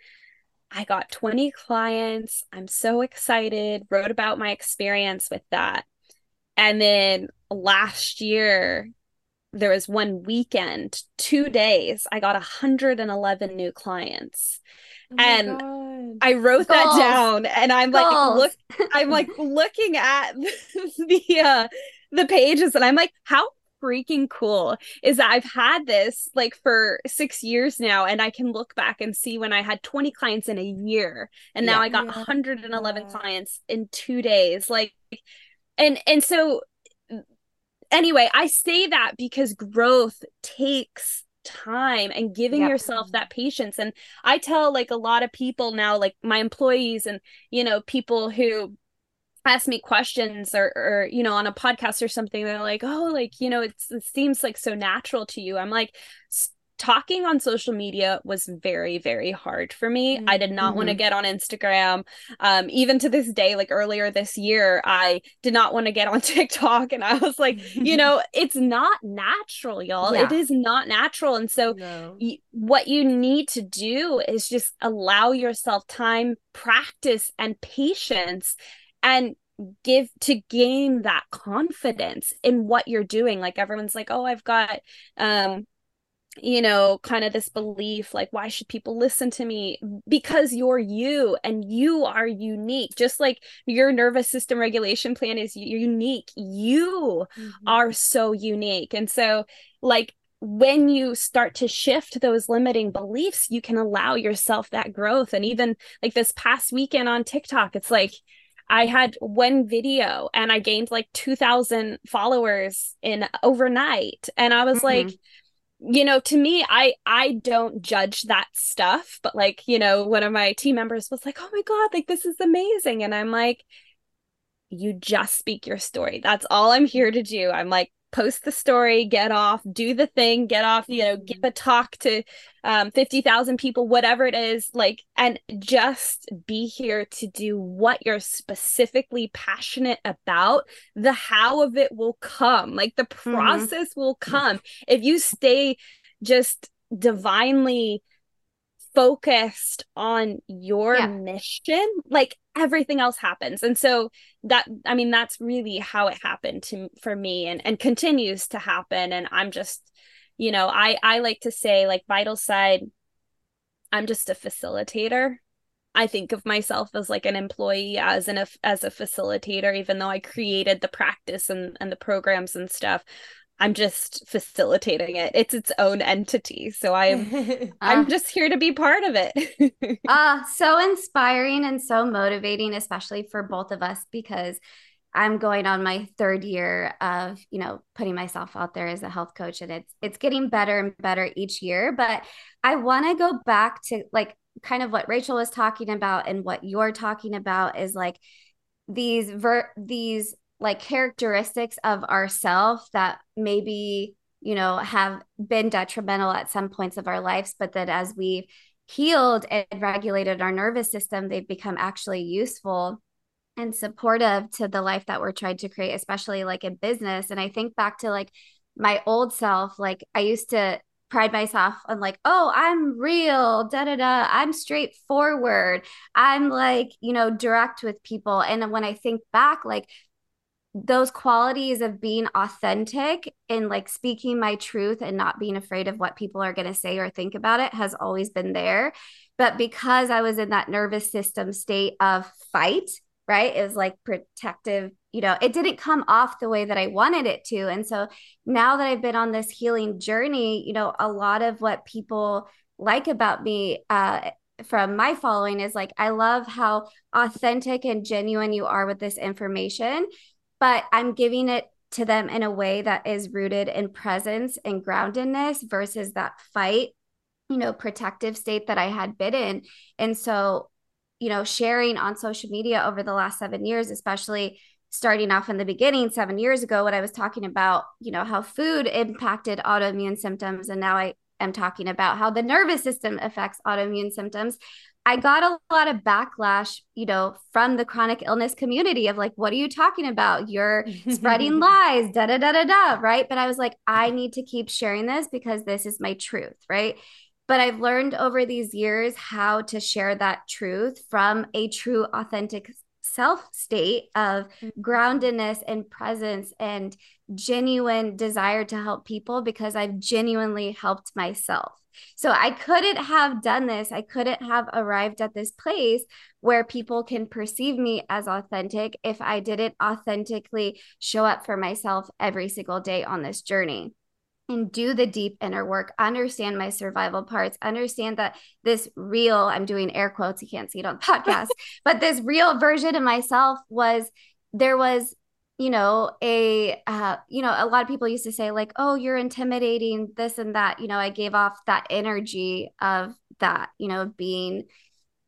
S3: I got 20 clients. I'm so excited. Wrote about my experience with that. And then last year, there was one weekend, two days, I got 111 new clients. Oh and God. I wrote Goals. that down and I'm Goals. like look I'm like looking at the uh the pages and I'm like how freaking cool is that I've had this like for six years now, and I can look back and see when I had 20 clients in a year, and now yeah, I got yeah. 111 yeah. clients in two days. Like, and and so anyway, I say that because growth takes time and giving yep. yourself that patience and i tell like a lot of people now like my employees and you know people who ask me questions or, or you know on a podcast or something they're like oh like you know it seems like so natural to you i'm like talking on social media was very very hard for me mm-hmm. i did not mm-hmm. want to get on instagram um even to this day like earlier this year i did not want to get on tiktok and i was like you know it's not natural y'all yeah. it is not natural and so no. y- what you need to do is just allow yourself time practice and patience and give to gain that confidence in what you're doing. Like everyone's like oh i've got um you know kind of this belief like why should people listen to me? Because you're you and you are unique. Just like your nervous system regulation plan is unique. You mm-hmm. are so unique. And so like when you start to shift those limiting beliefs you can allow yourself that growth. And even like this past weekend on TikTok it's like I had one video and I gained like 2000 followers in overnight. And I was mm-hmm. like you know to me i i don't judge that stuff but like you know one of my team members was like oh my god like this is amazing. And i'm like you just speak your story. That's all i'm here to do. I'm like post the story, get off, do the thing, get off, you know, give mm-hmm. a talk to um, 50,000 people, whatever it is, like, and just be here to do what you're specifically passionate about. The how of it will come, like, the mm-hmm. process mm-hmm. will come. If you stay just divinely focused on your yeah. mission, like everything else happens. And so that I mean that's really how it happened to for me and and continues to happen and I'm just you know, I I like to say like Vital-Side I'm just a facilitator. I think of myself as like an employee as an as a facilitator even though I created the practice and and the programs and stuff. I'm just facilitating it. It's its own entity. So I'm uh, I'm just here to be part of it.
S1: Ah, uh, so inspiring and so motivating, especially for both of us, because I'm going on my third year of, you know, putting myself out there as a health coach and it's it's getting better and better each year. But I want to go back to like kind of what Rachel was talking about and what you're talking about is like these ver these like characteristics of ourself that maybe you know have been detrimental at some points of our lives but that as we've healed and regulated our nervous system they've become actually useful and supportive to the life that we're trying to create especially like in business. And i think back to like my old self like i used to pride myself on like oh i'm real da da da. I'm straightforward. I'm like you know direct with people. And when i think back like those qualities of being authentic and like speaking my truth and not being afraid of what people are going to say or think about it has always been there. But because I was in that nervous system state of fight, right? It was like protective, you know, it didn't come off the way that I wanted it to. And so now that I've been on this healing journey, you know, a lot of what people like about me, uh, from my following is like, I love how authentic and genuine you are with this information but I'm giving it to them in a way that is rooted in presence and groundedness versus that fight, you know, protective state that I had been in. And so, you know, sharing on social media over the last seven years, especially starting off in the beginning seven years ago when I was talking about, you know, how food impacted autoimmune symptoms. And now I am talking about how the nervous system affects autoimmune symptoms. I got a lot of backlash, you know, from the chronic illness community of like, what are you talking about? You're spreading lies, da da da da da, right? But I was like, I need to keep sharing this because this is my truth, right? But I've learned over these years how to share that truth from a true, authentic self state of groundedness and presence and genuine desire to help people because I've genuinely helped myself. So I couldn't have done this. I couldn't have arrived at this place where people can perceive me as authentic if I didn't authentically show up for myself every single day on this journey and do the deep inner work, understand my survival parts, understand that this real, I'm doing air quotes, you can't see it on podcast, but this real version of myself was there was you know a uh, you know a lot of people used to say like oh you're intimidating this and that you know i gave off that energy of that you know being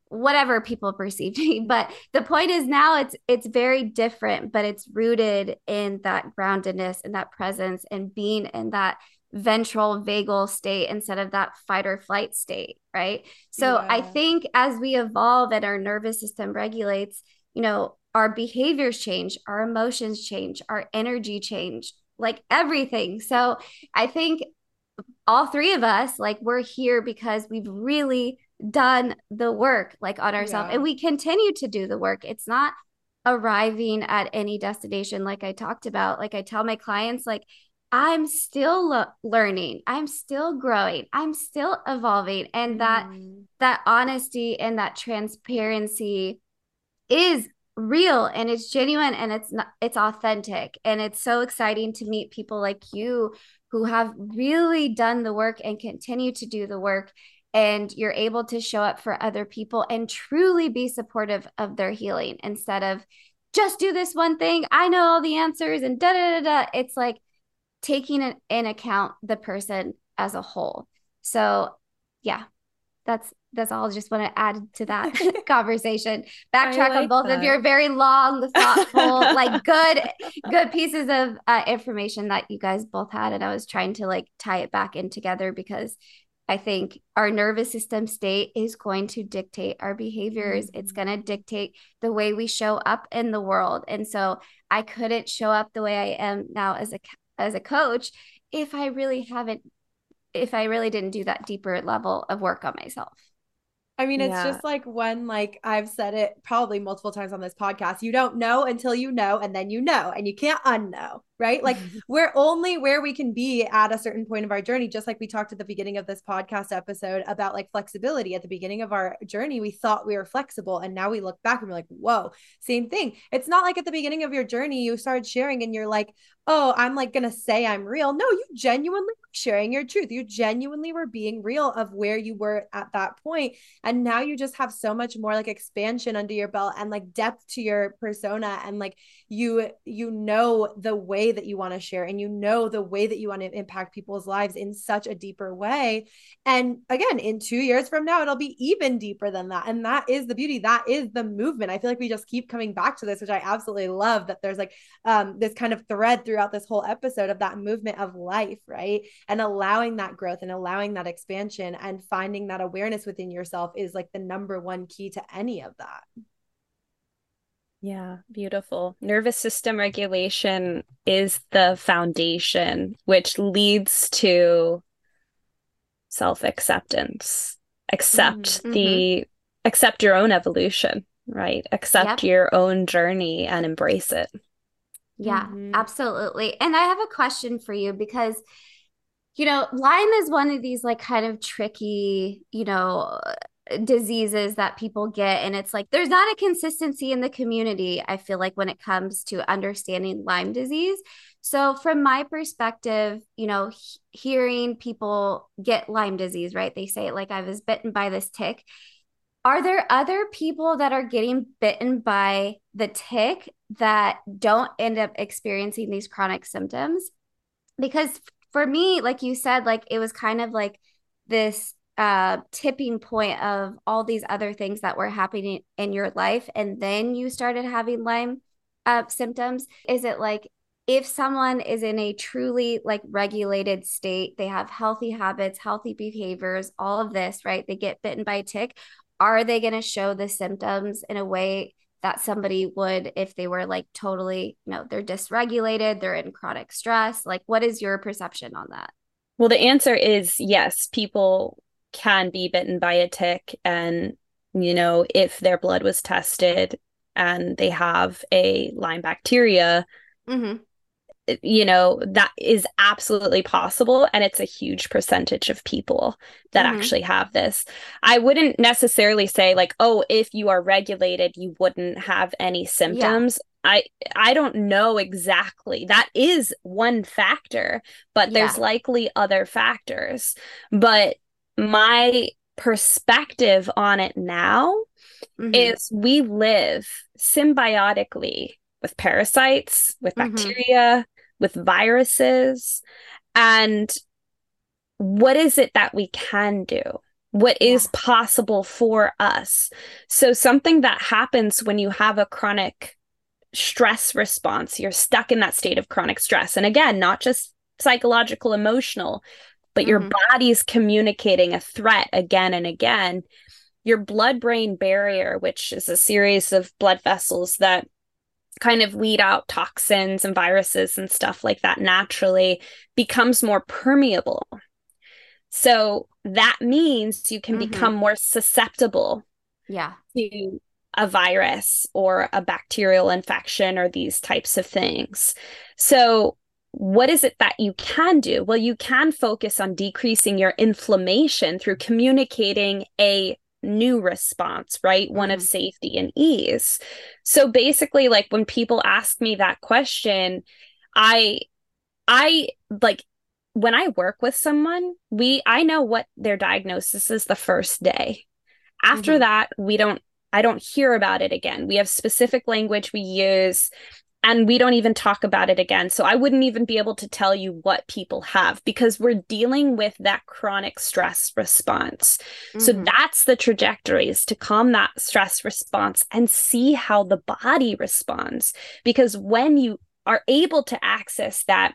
S1: whatever people perceived me but the point is now it's it's very different but it's rooted in that groundedness and that presence and being in that ventral vagal state instead of that fight or flight state right so yeah. i think as we evolve and our nervous system regulates you know our behaviors change, our emotions change, our energy change, like everything. So I think all three of us, like, we're here because we've really done the work, like, on ourselves, yeah. and we continue to do the work. It's not arriving at any destination, like I talked about. Like, I tell my clients, like, I'm still lo- learning. I'm still growing. I'm still evolving and that mm. that honesty and that transparency is real and it's genuine and it's not it's authentic. And it's so exciting to meet people like you who have really done the work and continue to do the work. And you're able to show up for other people and truly be supportive of their healing instead of just do this one thing. I know all the answers and da da da da. It's like taking in account the person as a whole. So, yeah, that's that's all. I just want to add to that conversation. Backtrack like on both that. of your very long, thoughtful, like good, good pieces of uh, information that you guys both had, and I was trying to like tie it back in together because I think our nervous system state is going to dictate our behaviors. Mm-hmm. It's going to dictate the way we show up in the world. And so I couldn't show up the way I am now as a as a coach if I really haven't if I really didn't do that deeper level of work on myself.
S2: I mean, it's yeah. just like when, like, I've said it probably multiple times on this podcast. You don't know until you know, and then you know, and you can't unknow right? Like mm-hmm. we're only where we can be at a certain point of our journey, just like we talked at the beginning of this podcast episode about like flexibility. At the beginning of our journey, we thought we were flexible, and now we look back and we're like, whoa, same thing. It's not like at the beginning of your journey, you started sharing and you're like, oh, I'm like gonna say I'm real. No, you genuinely sharing your truth. You genuinely were being real of where you were at that point. And now you just have so much more like expansion under your belt and like depth to your persona and like you you know the way that you want to share and you know the way that you want to impact people's lives in such a deeper way. And again in 2 years from now it'll be even deeper than that. And that is the beauty. That is the movement. I feel like we just keep coming back to this which i absolutely love that there's like um this kind of thread throughout this whole episode of that movement of life right? And allowing that growth and allowing that expansion and finding that awareness within yourself is like the number one key to any of that
S3: yeah, beautiful. Nervous system regulation is the foundation, which leads to self acceptance. Accept mm-hmm. the mm-hmm. accept your own evolution, right? Accept yep. your own journey and embrace it.
S1: Yeah, mm-hmm. absolutely. And I have a question for you because you know, Lyme is one of these like kind of tricky, you know, diseases that people get and it's like there's not a consistency in the community i feel like when it comes to understanding lyme disease. So from my perspective you know he- hearing people get lyme disease right? They say like i was bitten by this tick. Are there other people that are getting bitten by the tick that don't end up experiencing these chronic symptoms? Because for me like you said like it was kind of like this uh, tipping point of all these other things that were happening in your life and then you started having lyme uh, symptoms is it like if someone is in a truly like regulated state they have healthy habits healthy behaviors all of this right they get bitten by a tick are they going to show the symptoms in a way that somebody would if they were like totally you know they're dysregulated they're in chronic stress? Like what is your perception on that?
S3: Well the answer is yes people can be bitten by a tick and you know if their blood was tested and they have a lyme bacteria mm-hmm. you know that is absolutely possible and it's a huge percentage of people that mm-hmm. actually have this i wouldn't necessarily say like oh if you are regulated you wouldn't have any symptoms yeah. I I don't know exactly. That is one factor, but there's yeah. likely other factors. But my perspective on it now mm-hmm. is we live symbiotically with parasites, with mm-hmm. bacteria, with viruses. And what is it that we can do? What is yeah. possible for us? So, something that happens when you have a chronic stress response, you're stuck in that state of chronic stress. And again, not just psychological, emotional, but mm-hmm. your body's communicating a threat again and again. Your blood brain barrier, which is a series of blood vessels that kind of weed out toxins and viruses and stuff like that naturally, becomes more permeable. So that means you can mm-hmm. become more susceptible
S1: yeah.
S3: to a virus or a bacterial infection or these types of things. So what is it that you can do? Well, you can focus on decreasing your inflammation through communicating a new response, right? Mm-hmm. One of mm-hmm. safety and ease. So basically like when people ask me that question, I I like when I work with someone, we I know what their diagnosis is the first day. After mm-hmm. that, we don't I don't hear about it again. We have specific language we use and we don't even talk about it again. So I wouldn't even be able to tell you what people have because we're dealing with that chronic stress response. Mm-hmm. So that's the trajectory is to calm that stress response and see how the body responds. Because when you are able to access that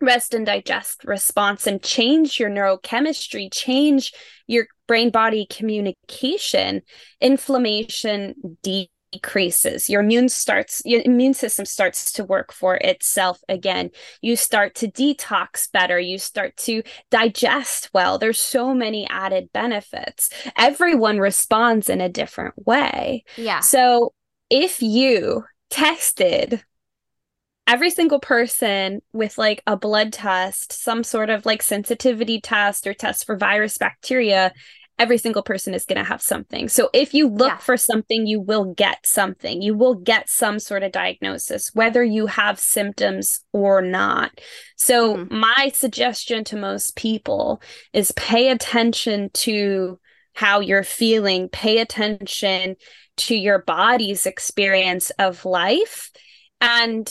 S3: rest and digest response and change your neurochemistry, change your brain body communication, inflammation decreases your immune starts your immune system starts to work for itself again. You start to detox better. You start to digest well. There's so many added benefits. Everyone responds in a different way.
S1: Yeah.
S3: So if you tested every single person with like a blood test, some sort of like sensitivity test or test for virus bacteria, every single person is going to have something. So if you look yeah. for something, you will get something. You will get some sort of diagnosis, whether you have symptoms or not. So mm-hmm. my suggestion to most people is pay attention to how you're feeling, pay attention to your body's experience of life and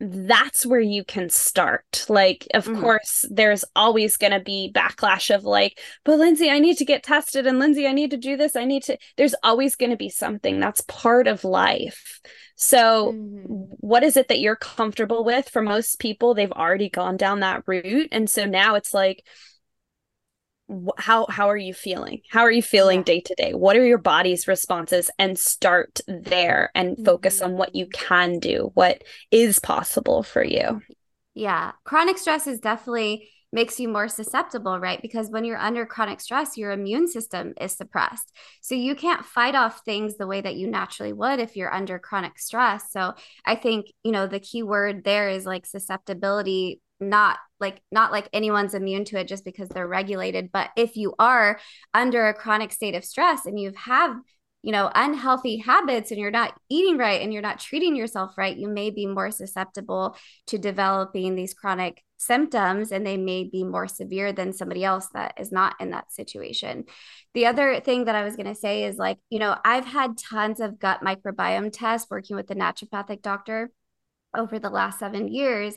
S3: that's where you can start. Like, of mm-hmm. course, there's always going to be backlash of like, but Lindsay, I need to get tested. And Lindsay, I need to do this. I need to, there's always going to be something that's part of life. So, mm-hmm. what is it that you're comfortable with? For most people, they've already gone down that route. And so now it's like, how how are you feeling? How are you feeling day to day what are your body's responses? And start there and mm-hmm. focus on what you can do what is possible for you.
S1: Yeah chronic stress is definitely makes you more susceptible right? Because when you're under chronic stress your immune system is suppressed. So you can't fight off things the way that you naturally would if you're under chronic stress. So i think you know the key word there is like susceptibility not like not like anyone's immune to it just because they're regulated but if you are under a chronic state of stress and you have you know unhealthy habits and you're not eating right and you're not treating yourself right you may be more susceptible to developing these chronic symptoms and they may be more severe than somebody else that is not in that situation. The other thing that i was going to say is like you know i've had tons of gut microbiome tests working with the naturopathic doctor over the last seven years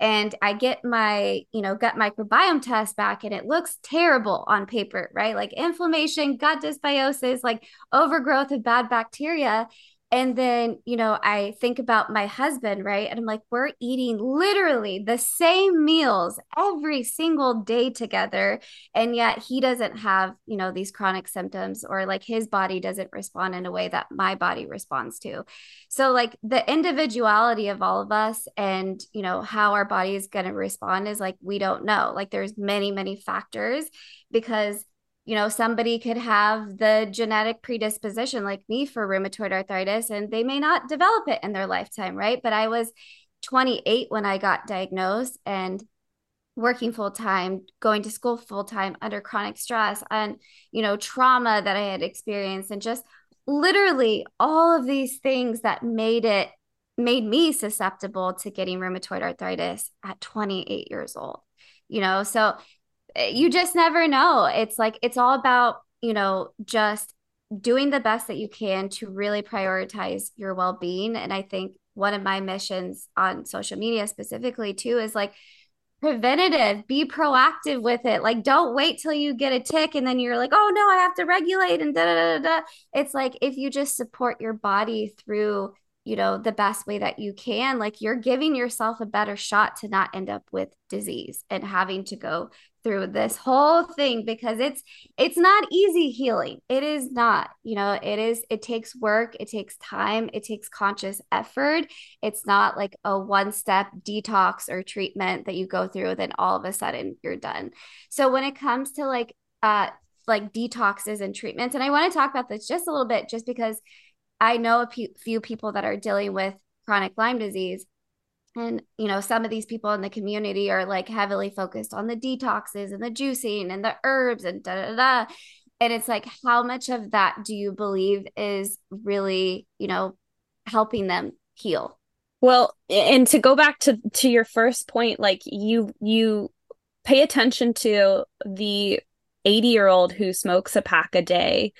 S1: and i get my you know gut microbiome test back and it looks terrible on paper right? Like inflammation gut dysbiosis like overgrowth of bad bacteria and then, you know, I think about my husband, right? And I'm like, we're eating literally the same meals every single day together. And yet he doesn't have, you know, these chronic symptoms or like his body doesn't respond in a way that my body responds to. So, like, the individuality of all of us and, you know, how our body is going to respond is like, we don't know. Like, there's many, many factors because you know, somebody could have the genetic predisposition like me for rheumatoid arthritis and they may not develop it in their lifetime, right? But I was 28 when I got diagnosed and working full time, going to school full time under chronic stress and, you know, trauma that I had experienced and just literally all of these things that made it made me susceptible to getting rheumatoid arthritis at 28 years old. You know, so Eh, you just never know. It's like it's all about, you know, just doing the best that you can to really prioritize your well-being. And I think one of my missions on social media specifically too is like preventative be proactive with it. Like don't wait till you get a tick and then you're like oh no i have to regulate and da da da da. It's like if you just support your body through you know the best way that you can like you're giving yourself a better shot to not end up with disease and having to go through this whole thing because it's it's not easy healing. It is not you know it is it takes work it takes time it takes conscious effort. It's not like a one step detox or treatment that you go through then all of a sudden you're done. So when it comes to like uh like detoxes and treatments and i want to talk about this just a little bit just because I know a few people that are dealing with chronic Lyme disease. And, you know, some of these people in the community are like heavily focused on the detoxes and the juicing and the herbs and da da da. And it's like, how much of that do you believe is really, you know, helping them heal?
S3: Well, and to go back to to your first point, like you you pay attention to the 80 year old who smokes a pack a day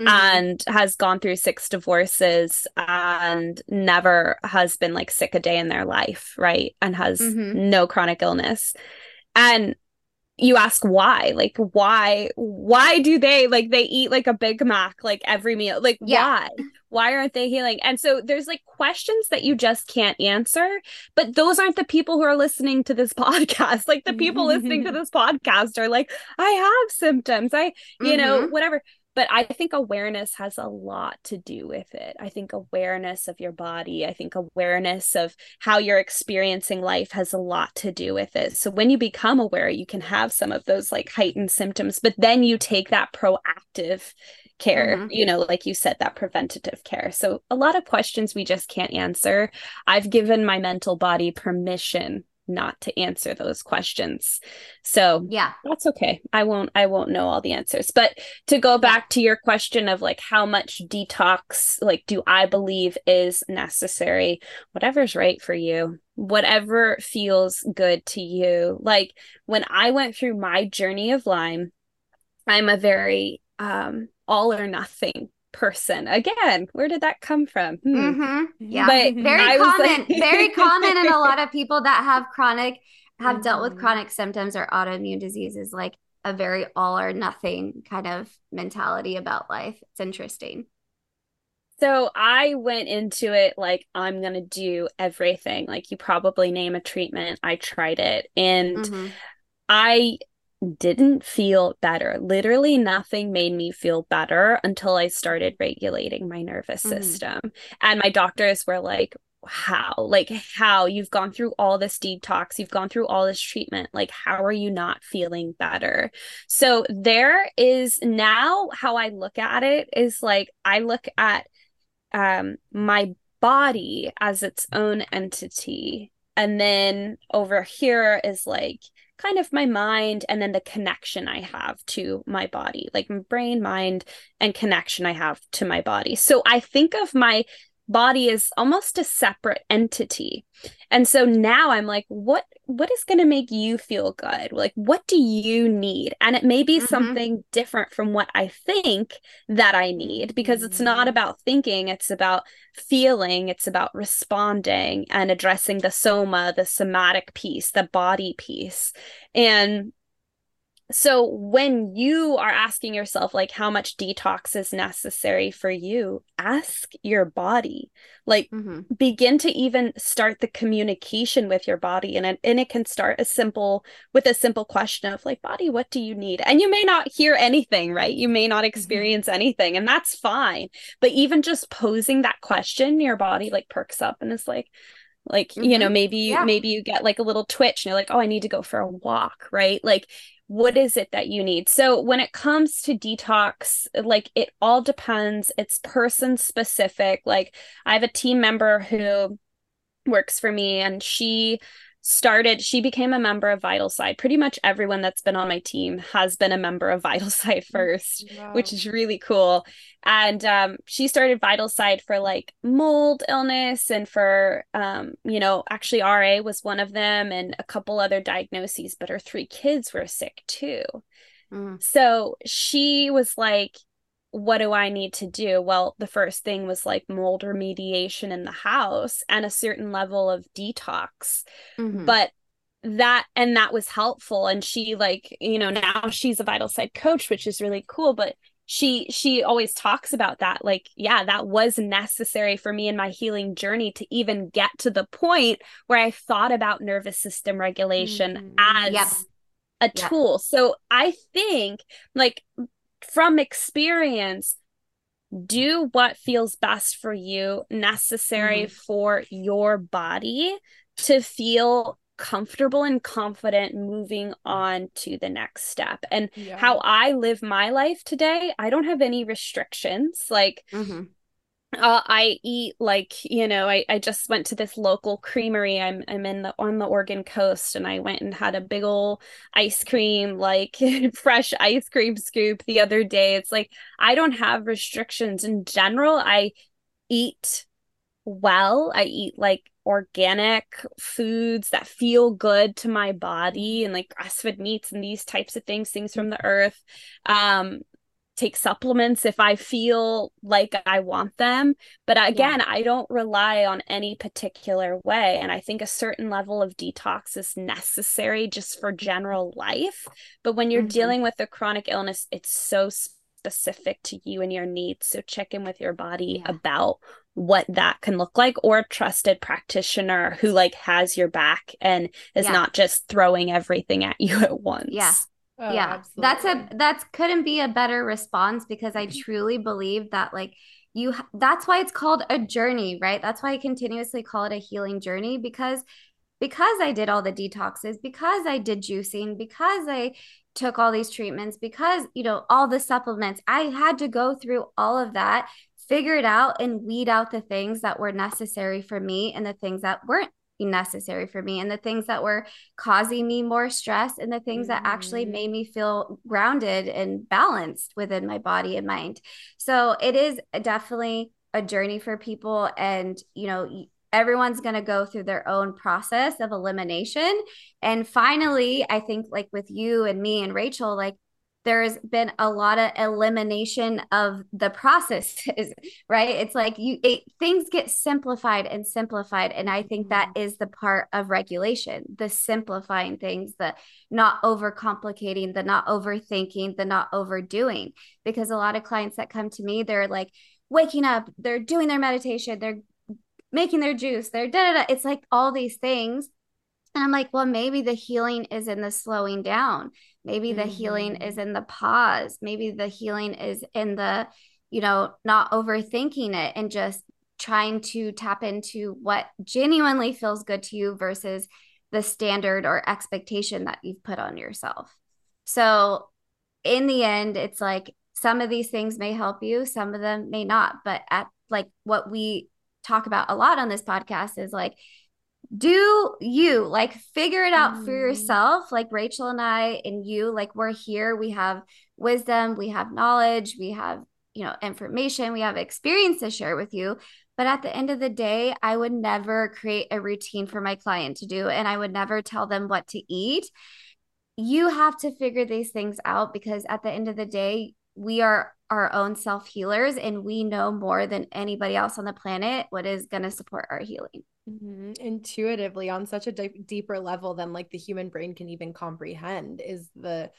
S3: Mm-hmm. and has gone through six divorces and never has been like sick a day in their life, right? And has mm-hmm. no chronic illness. And you ask why like why why do they like they eat like a big mac like every meal like yeah. why why aren't they healing and so there's like questions that you just can't answer but those aren't the people who are listening to this podcast like the people listening to this podcast are like i have symptoms i you mm-hmm. know whatever but I think awareness has a lot to do with it. I think awareness of your body, I think awareness of how you're experiencing life has a lot to do with it. So when you become aware, you can have some of those like heightened symptoms, but then you take that proactive care, mm-hmm. you know, like you said, that preventative care. So a lot of questions we just can't answer. I've given my mental body permission not to answer those questions. So
S1: yeah,
S3: that's okay. I won't I won't know all the answers. But to go back to your question of like how much detox like do I believe is necessary? Whatever's right for you. Whatever feels good to you. Like when I went through my journey of Lyme, I'm a very um all or nothing person again where did that come from
S1: hmm. mm-hmm. yeah but very common like... very common in a lot of people that have chronic have mm-hmm. dealt with mm-hmm. chronic symptoms or autoimmune diseases like a very all or nothing kind of mentality about life it's interesting
S3: so I went into it like I'm going to do everything. Like you probably name a treatment, I tried it and mm-hmm. I didn't feel better. Literally, nothing made me feel better until I started regulating my nervous mm-hmm. system. And my doctors were like, how like how you've gone through all this detox you've gone through all this treatment like how are you not feeling better so there is now how i look at it is like i look at um my body as its own entity and then over here is like kind of my mind and then the connection I have to my body, like brain, mind, and connection I have to my body. So I think of my body is almost a separate entity. And so now I'm like, what what is going to make you feel good? Like what do you need? And it may be mm-hmm. something different from what I think that I need because it's not mm-hmm. about thinking, it's about feeling, it's about responding and addressing the soma, the somatic piece, the body piece. And so when you are asking yourself like how much detox is necessary for you ask your body like mm-hmm. begin to even start the communication with your body and it, and it can start a simple with a simple question of like body what do you need and you may not hear anything right you may not mm-hmm. experience mm-hmm. anything and that's fine but even just posing that question your body like perks up and is like like mm-hmm. you know mm-hmm. maybe yeah. maybe you get like a little twitch and you're like oh i need to go for a walk right like what is it that you need? So when it comes to detox like it all depends. It's person specific. Like i have a team member who works for me and she started she became a member of Vital-Side pretty much everyone that's been on my team has been a member of Vital-Side first wow. which is really cool and um, she started Vital-Side for like mold illness and for um, you know actually ra was one of them and a couple other diagnoses but her three kids were sick too mm. so she was like what do I need to do? Well, the first thing was like mold remediation in the house and a certain level of detox. Mm-hmm. But that and that was helpful and she like you know now she's a Vital-Side coach which is really cool but she she always talks about that like yeah that was necessary for me in my healing journey to even get to the point where i thought about nervous system regulation mm-hmm. as yep. a yep. tool so i think like from experience do what feels best for you necessary mm-hmm. for your body to feel comfortable and confident moving on to the next step and yeah. how i live my life today i don't have any restrictions like mm-hmm uh, I eat like you know I, I just went to this local creamery. I'm I'm in the on the Oregon coast and I went and had a big old ice cream like fresh ice cream scoop the other day. It's like I don't have restrictions. In general I eat well. I eat like organic foods that feel good to my body and like grass fed meats and these types of things things from the earth. Um take supplements if I feel like I want them. But again, yeah. I don't rely on any particular way. And I think a certain level of detox is necessary just for general life. But when you're mm-hmm. dealing with a chronic illness, it's so specific to you and your needs. So check in with your body yeah. about what that can look like or a trusted practitioner who like has your back and is yeah. not just throwing everything at you at once.
S1: Yeah. Oh, yeah. Absolutely. That's a that's couldn't be a better response because I truly believe that like you that's why it's called a journey, right? That's why I continuously call it a healing journey because because I did all the detoxes, because I did juicing, because I took all these treatments, because you know all the supplements, I had to go through all of that, figure it out and weed out the things that were necessary for me and the things that weren't necessary for me and the things that were causing me more stress and the things mm-hmm. that actually mm-hmm. made me feel grounded and balanced within my body and mind. So it is definitely a journey for people and you know everyone's going to go through their own process of elimination and finally i think like with you and me and rachel like there's been a lot of elimination of the processes right? It's like you it, things get simplified and simplified and i think that mm-hmm. the part of regulation the simplifying things the not overcomplicating the not overthinking the not overdoing. Because a lot of clients that come to me they're like waking up they're doing their meditation they're making their juice they're da da da. It's like all these things. And i'm like well maybe the healing is in the slowing down maybe the mm-hmm. healing is in the pause maybe the healing is in the you know not overthinking it and just trying to tap into what genuinely feels good to you versus the standard or expectation that you've put on yourself so in the end it's like some of these things may help you some of them may not but at like what we talk about a lot on this podcast is like do you like figure it out mm. for yourself like rachel and i and you like we're here we have wisdom we have knowledge we have you know information we have experience to share with you. But at the end of the day i would never create a routine for my client to do and i would never tell them what to eat. You have to figure these things out because at the end of the day we are our own self healers and we know more than anybody else on the planet what is going to support our healing
S2: Mm-hmm. Intuitively, on such a d- deeper level than like the human brain can even comprehend, is the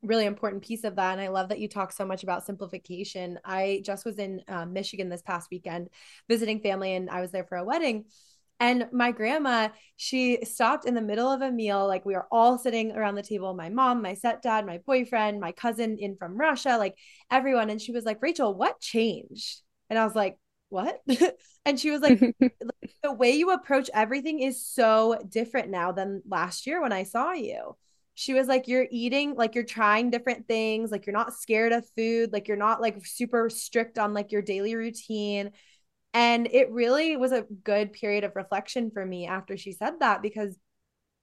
S2: really important piece of that. And I love that you talk so much about simplification. I just was in uh, Michigan this past weekend visiting family, and I was there for a wedding. And my grandma, she stopped in the middle of a meal. Like we were all sitting around the table my mom, my stepdad, my boyfriend, my cousin in from Russia, like everyone. And she was like, Rachel, what changed? And I was like, what? and she was like, the way you approach everything is so different now than last year when I saw you. She was like, you're eating, like you're trying different things, like you're not scared of food, like you're not like super strict on like your daily routine. And it really was a good period of reflection for me after she said that because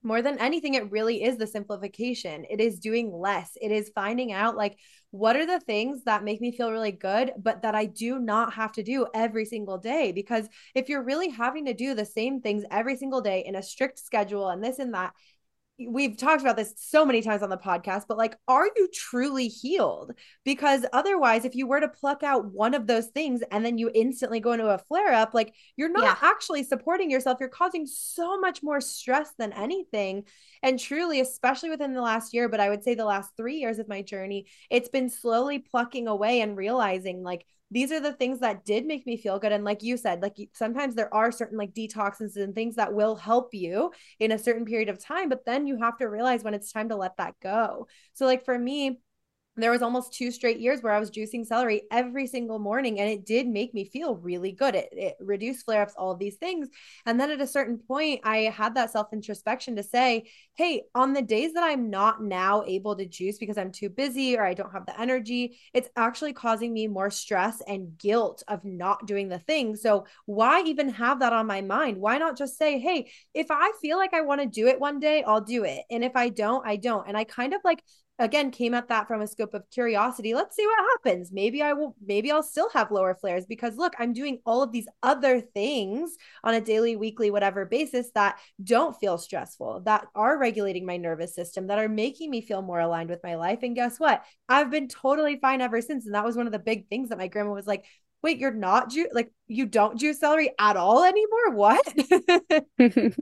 S2: more than anything, it really is the simplification. It is doing less. It is finding out like what are the things that make me feel really good, but that I do not have to do every single day. Because if you're really having to do the same things every single day in a strict schedule and this and that, we've talked about this so many times on the podcast, but like, are you truly healed? Because otherwise, if you were to pluck out one of those things and then you instantly go into a flare up, like you're not yeah. actually supporting yourself. You're causing so much more stress than anything. And truly, especially within the last year, but I would say the last three years of my journey, it's been slowly plucking away and realizing like, these are the things that did make me feel good. And like you said like sometimes there are certain like detoxes and things that will help you in a certain period of time but then you have to realize when it's time to let that go. So like for me there was almost two straight years where I was juicing celery every single morning and it did make me feel really good. It, it reduced flare ups, all of these things. And then at a certain point, I had that self introspection to say, hey, on the days that I'm not now able to juice because I'm too busy or I don't have the energy, it's actually causing me more stress and guilt of not doing the thing. So why even have that on my mind? Why not just say, hey, if I feel like I want to do it one day, I'll do it. And if I don't, I don't. And I kind of like again came at that from a scope of curiosity. Let's see what happens. Maybe i will maybe i'll still have lower flares because look i'm doing all of these other things on a daily weekly whatever basis that don't feel stressful that are regulating my nervous system that are making me feel more aligned with my life. And guess what? I've been totally fine ever since. And that was one of the big things that my grandma was like wait, you're not ju- like you don't juice celery at all anymore? What?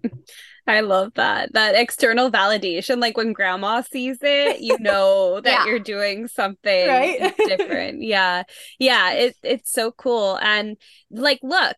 S3: I love that. That external validation. Like when grandma sees it, you know that yeah. you're doing something right? different. Yeah. Yeah. It, it's so cool. And like, look,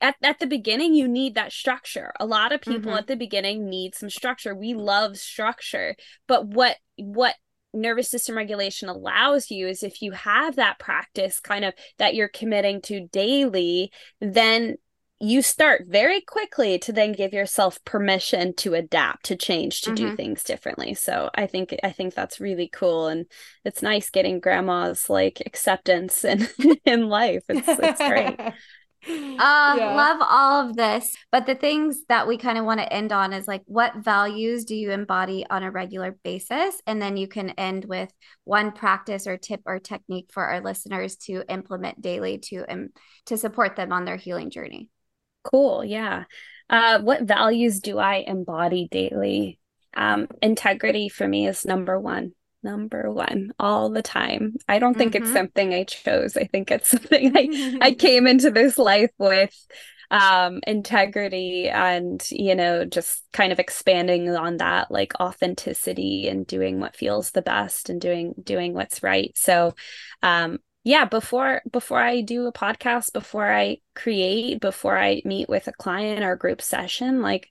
S3: at, at the beginning you need that structure a lot of people mm-hmm. at the beginning need some structure we love structure but what what nervous system regulation allows you is if you have that practice kind of that you're committing to daily, then you start very quickly to then give yourself permission to adapt to change to mm-hmm. do things differently. So i think i think that's really cool and it's nice getting grandma's like acceptance in in life. It's, it's great
S1: Um, yeah. love all of this. But the things that we kind of want to end on is like, what values do you embody on a regular basis? And then you can end with one practice or tip or technique for our listeners to implement daily to um, to support them on their healing journey.
S3: Cool. Yeah. Uh, what values do I embody daily? Um, integrity for me is number one number one all the time. I don't think mm-hmm. it's something I chose. I think it's something I, I came into this life with um integrity and you know just kind of expanding on that like authenticity and doing what feels the best and doing doing what's right so um yeah before before i do a podcast before i create before i meet with a client or group session like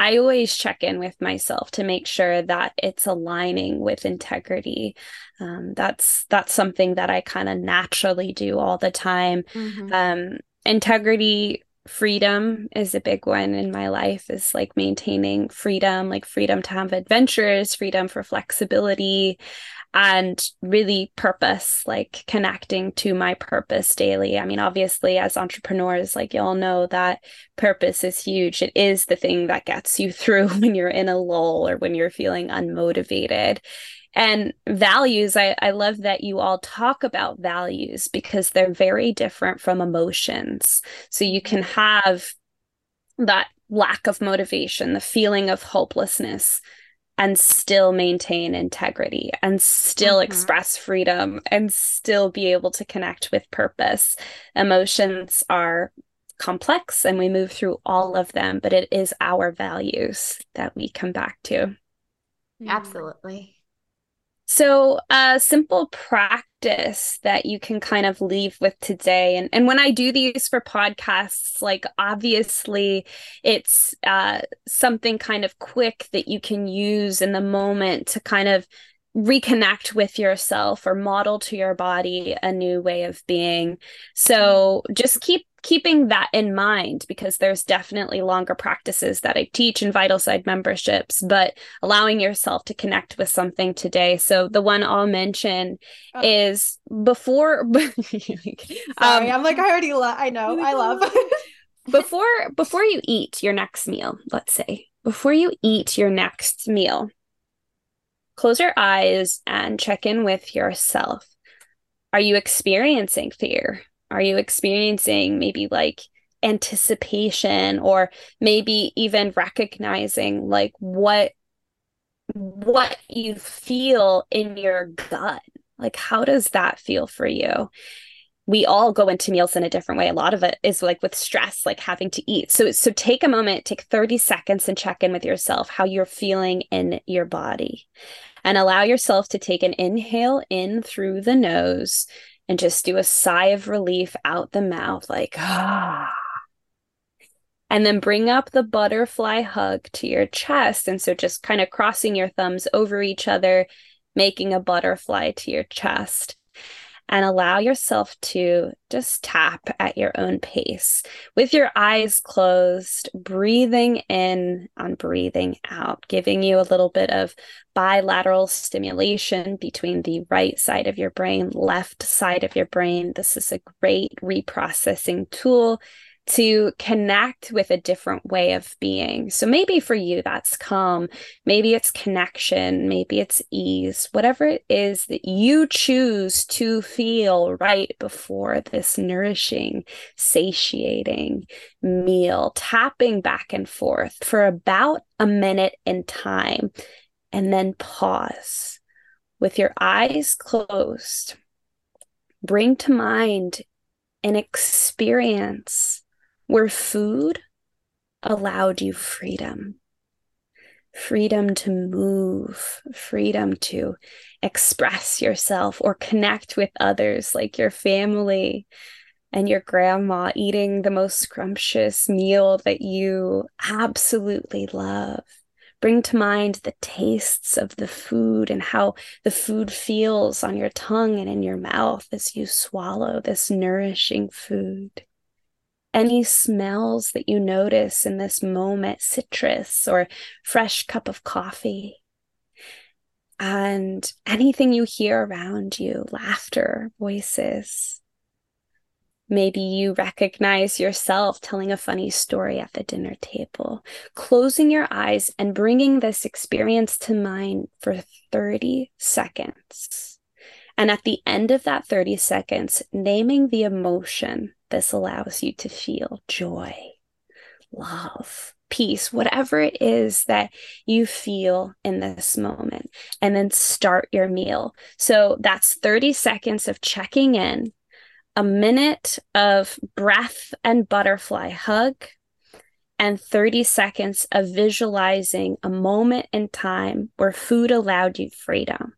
S3: I always check in with myself to make sure that it's aligning with integrity. Um, that's that's something that I kind of naturally do all the time. Mm-hmm. Um, integrity freedom is a big one in my life is like maintaining freedom like freedom to have adventures freedom for flexibility and really purpose, like connecting to my purpose daily. I mean, obviously, as entrepreneurs, like y'all know that purpose is huge. It is the thing that gets you through when you're in a lull or when you're feeling unmotivated. And values, I, I love that you all talk about values because they're very different from emotions. So you can have that lack of motivation, the feeling of hopelessness, and still maintain integrity and still mm-hmm. express freedom and still be able to connect with purpose. Emotions are complex and we move through all of them, but it is our values that we come back to.
S1: Absolutely.
S3: So, a simple practice that you can kind of leave with today. And, and when I do these for podcasts, like obviously it's uh, something kind of quick that you can use in the moment to kind of reconnect with yourself or model to your body a new way of being. So, just keep keeping that in mind because there's definitely longer practices that I teach in Vital-Side memberships, but allowing yourself to connect with something today. So the one I'll mention oh. is before.
S2: Sorry, um, I'm like I already love. I know I love.
S3: before before you eat your next meal, let's say before you eat your next meal, close your eyes and check in with yourself. Are you experiencing fear? Are you experiencing maybe like anticipation or maybe even recognizing like what what you feel in your gut? Like how does that feel for you? we all go into meals in a different way. A lot of it is like with stress, like having to eat. So so take a moment, take 30 seconds and check in with yourself how you're feeling in your body. And allow yourself to take an inhale in through the nose and just do a sigh of relief out the mouth, like, ah. And then bring up the butterfly hug to your chest. And so just kind of crossing your thumbs over each other, making a butterfly to your chest and allow yourself to just tap at your own pace with your eyes closed, breathing in and breathing out, giving you a little bit of bilateral stimulation between the right side of your brain, left side of your brain. This is a great reprocessing tool to connect with a different way of being. So maybe for you, that's calm. Maybe it's connection. Maybe it's ease. Whatever it is that you choose to feel right before this nourishing, satiating meal, tapping back and forth for about a minute in time, and then pause with your eyes closed. Bring to mind an experience where food allowed you freedom freedom to move, freedom to express yourself or connect with others like your family and your grandma eating the most scrumptious meal that you absolutely love. Bring to mind the tastes of the food and how the food feels on your tongue and in your mouth as you swallow this nourishing food any smells that you notice in this moment citrus or fresh cup of coffee. And anything you hear around you laughter voices. Maybe you recognize yourself telling a funny story at the dinner table closing your eyes and bringing this experience to mind for 30 seconds. And at the end of that 30 seconds naming the emotion this allows you to feel joy, love, peace, whatever it is that you feel in this moment, and then start your meal. So that's 30 seconds of checking in, a minute of breath and butterfly hug, and 30 seconds of visualizing a moment in time where food allowed you freedom.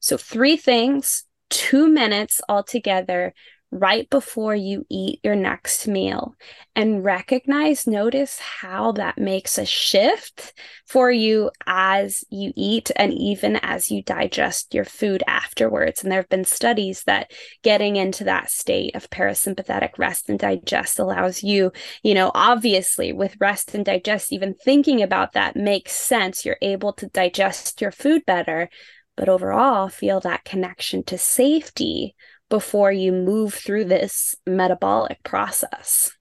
S3: So, three things, two minutes altogether right before you eat your next meal and recognize, notice how that makes a shift for you as you eat and even as you digest your food afterwards. And there have been studies that getting into that state of parasympathetic rest and digest allows you, you know, obviously with rest and digest, even thinking about that makes sense. You're able to digest your food better. But overall, feel that connection to safety before you move through this metabolic process.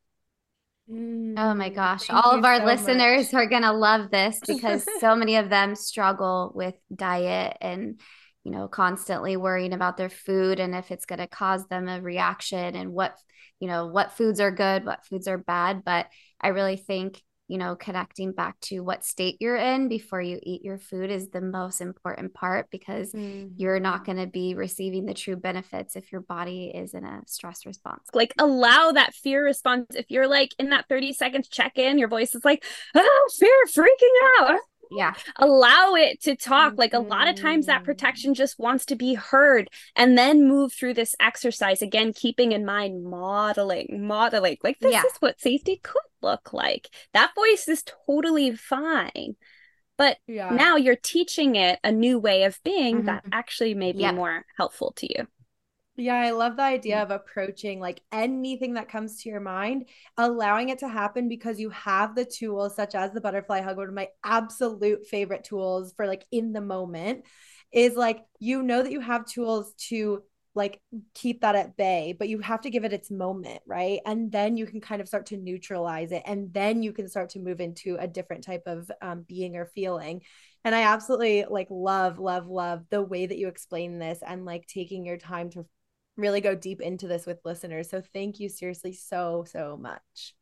S1: Mm, oh my gosh. All of our so listeners much. are going to love this because so many of them struggle with diet and, you know, constantly worrying about their food and if it's going to cause them a reaction and what, you know, what foods are good, what foods are bad. But I really think you know, connecting back to what state you're in before you eat your food is the most important part because mm. you're not going to be receiving the true benefits if your body is in a stress response.
S3: Like, allow that fear response. If you're like in that 30 seconds check in, your voice is like, oh, fear, freaking out
S1: yeah
S3: allow it to talk mm-hmm. like a lot of times that protection just wants to be heard and then move through this exercise again keeping in mind modeling modeling like this yeah. is what safety could look like that voice is totally fine but yeah. now you're teaching it a new way of being mm-hmm. that actually may be yep. more helpful to you
S2: yeah, I love the idea mm. of approaching like anything that comes to your mind, allowing it to happen because you have the tools, such as the butterfly hug, one of my absolute favorite tools for like in the moment is like you know that you have tools to like keep that at bay, but you have to give it its moment, right? And then you can kind of start to neutralize it. And then you can start to move into a different type of um, being or feeling. And I absolutely like love, love, love the way that you explain this and like taking your time to really go deep into this with listeners. So thank you seriously so, so much.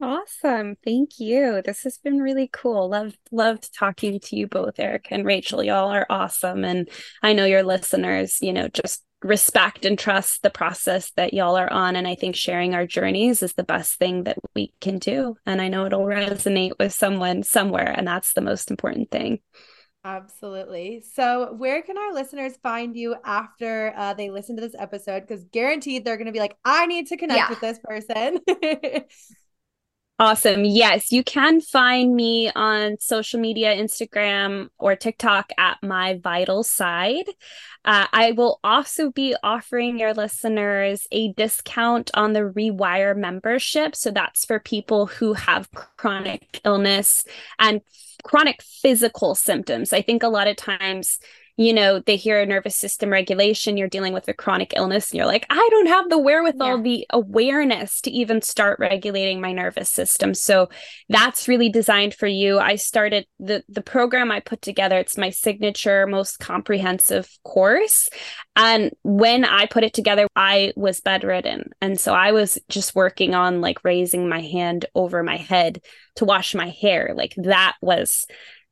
S3: Awesome. Thank you. This has been really cool. Love loved talking to you both, Eric and Rachel. Y'all are awesome. And I know your listeners, you know, just respect and trust the process that y'all are on. And I think sharing our journeys is the best thing that we can do. And I know it'll resonate with someone somewhere. And that's the most important thing.
S2: Absolutely. So, where can our listeners find you after uh, they listen to this episode? Because guaranteed they're going to be like, I need to connect yeah. with this person.
S3: awesome. Yes, you can find me on social media, Instagram or TikTok at my vital side. Uh, I will also be offering your listeners a discount on the Rewire membership. So, that's for people who have chronic illness and chronic physical symptoms. I think a lot of times you know, they hear nervous system regulation, you're dealing with a chronic illness, and you're like, I don't have the wherewithal, yeah. the awareness to even start regulating my nervous system. So that's really designed for you. I started the the program I put together, it's my signature, most comprehensive course. And when I put it together, I was bedridden. And so I was just working on like raising my hand over my head to wash my hair. Like that was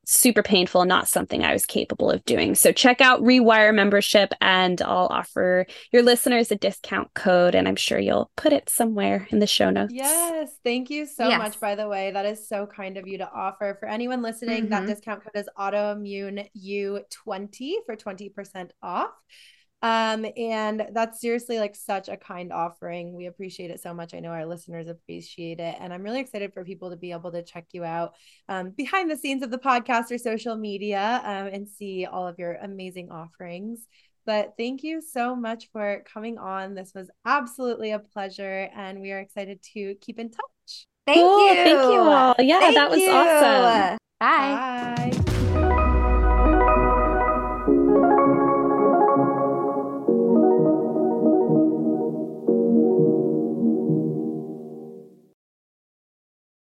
S3: super painful, not something I was capable of doing. So check out Rewire membership and I'll offer your listeners a discount code and I'm sure you'll put it somewhere in the show notes.
S2: Yes. Thank you so yes. much, by the way. That is so kind of you to offer. For anyone listening, mm-hmm. that discount code is AutoimmuneYou20 for 20% off. Um, and that's seriously like such a kind offering. We appreciate it so much. I know our listeners appreciate it. And I'm really excited for people to be able to check you out um, behind the scenes of the podcast or social media um, and see all of your amazing offerings. But thank you so much for coming on. This was absolutely a pleasure. And we are excited to keep in touch.
S1: Thank cool. you.
S3: Thank you all. Yeah, thank that was you. awesome.
S1: Bye. Bye.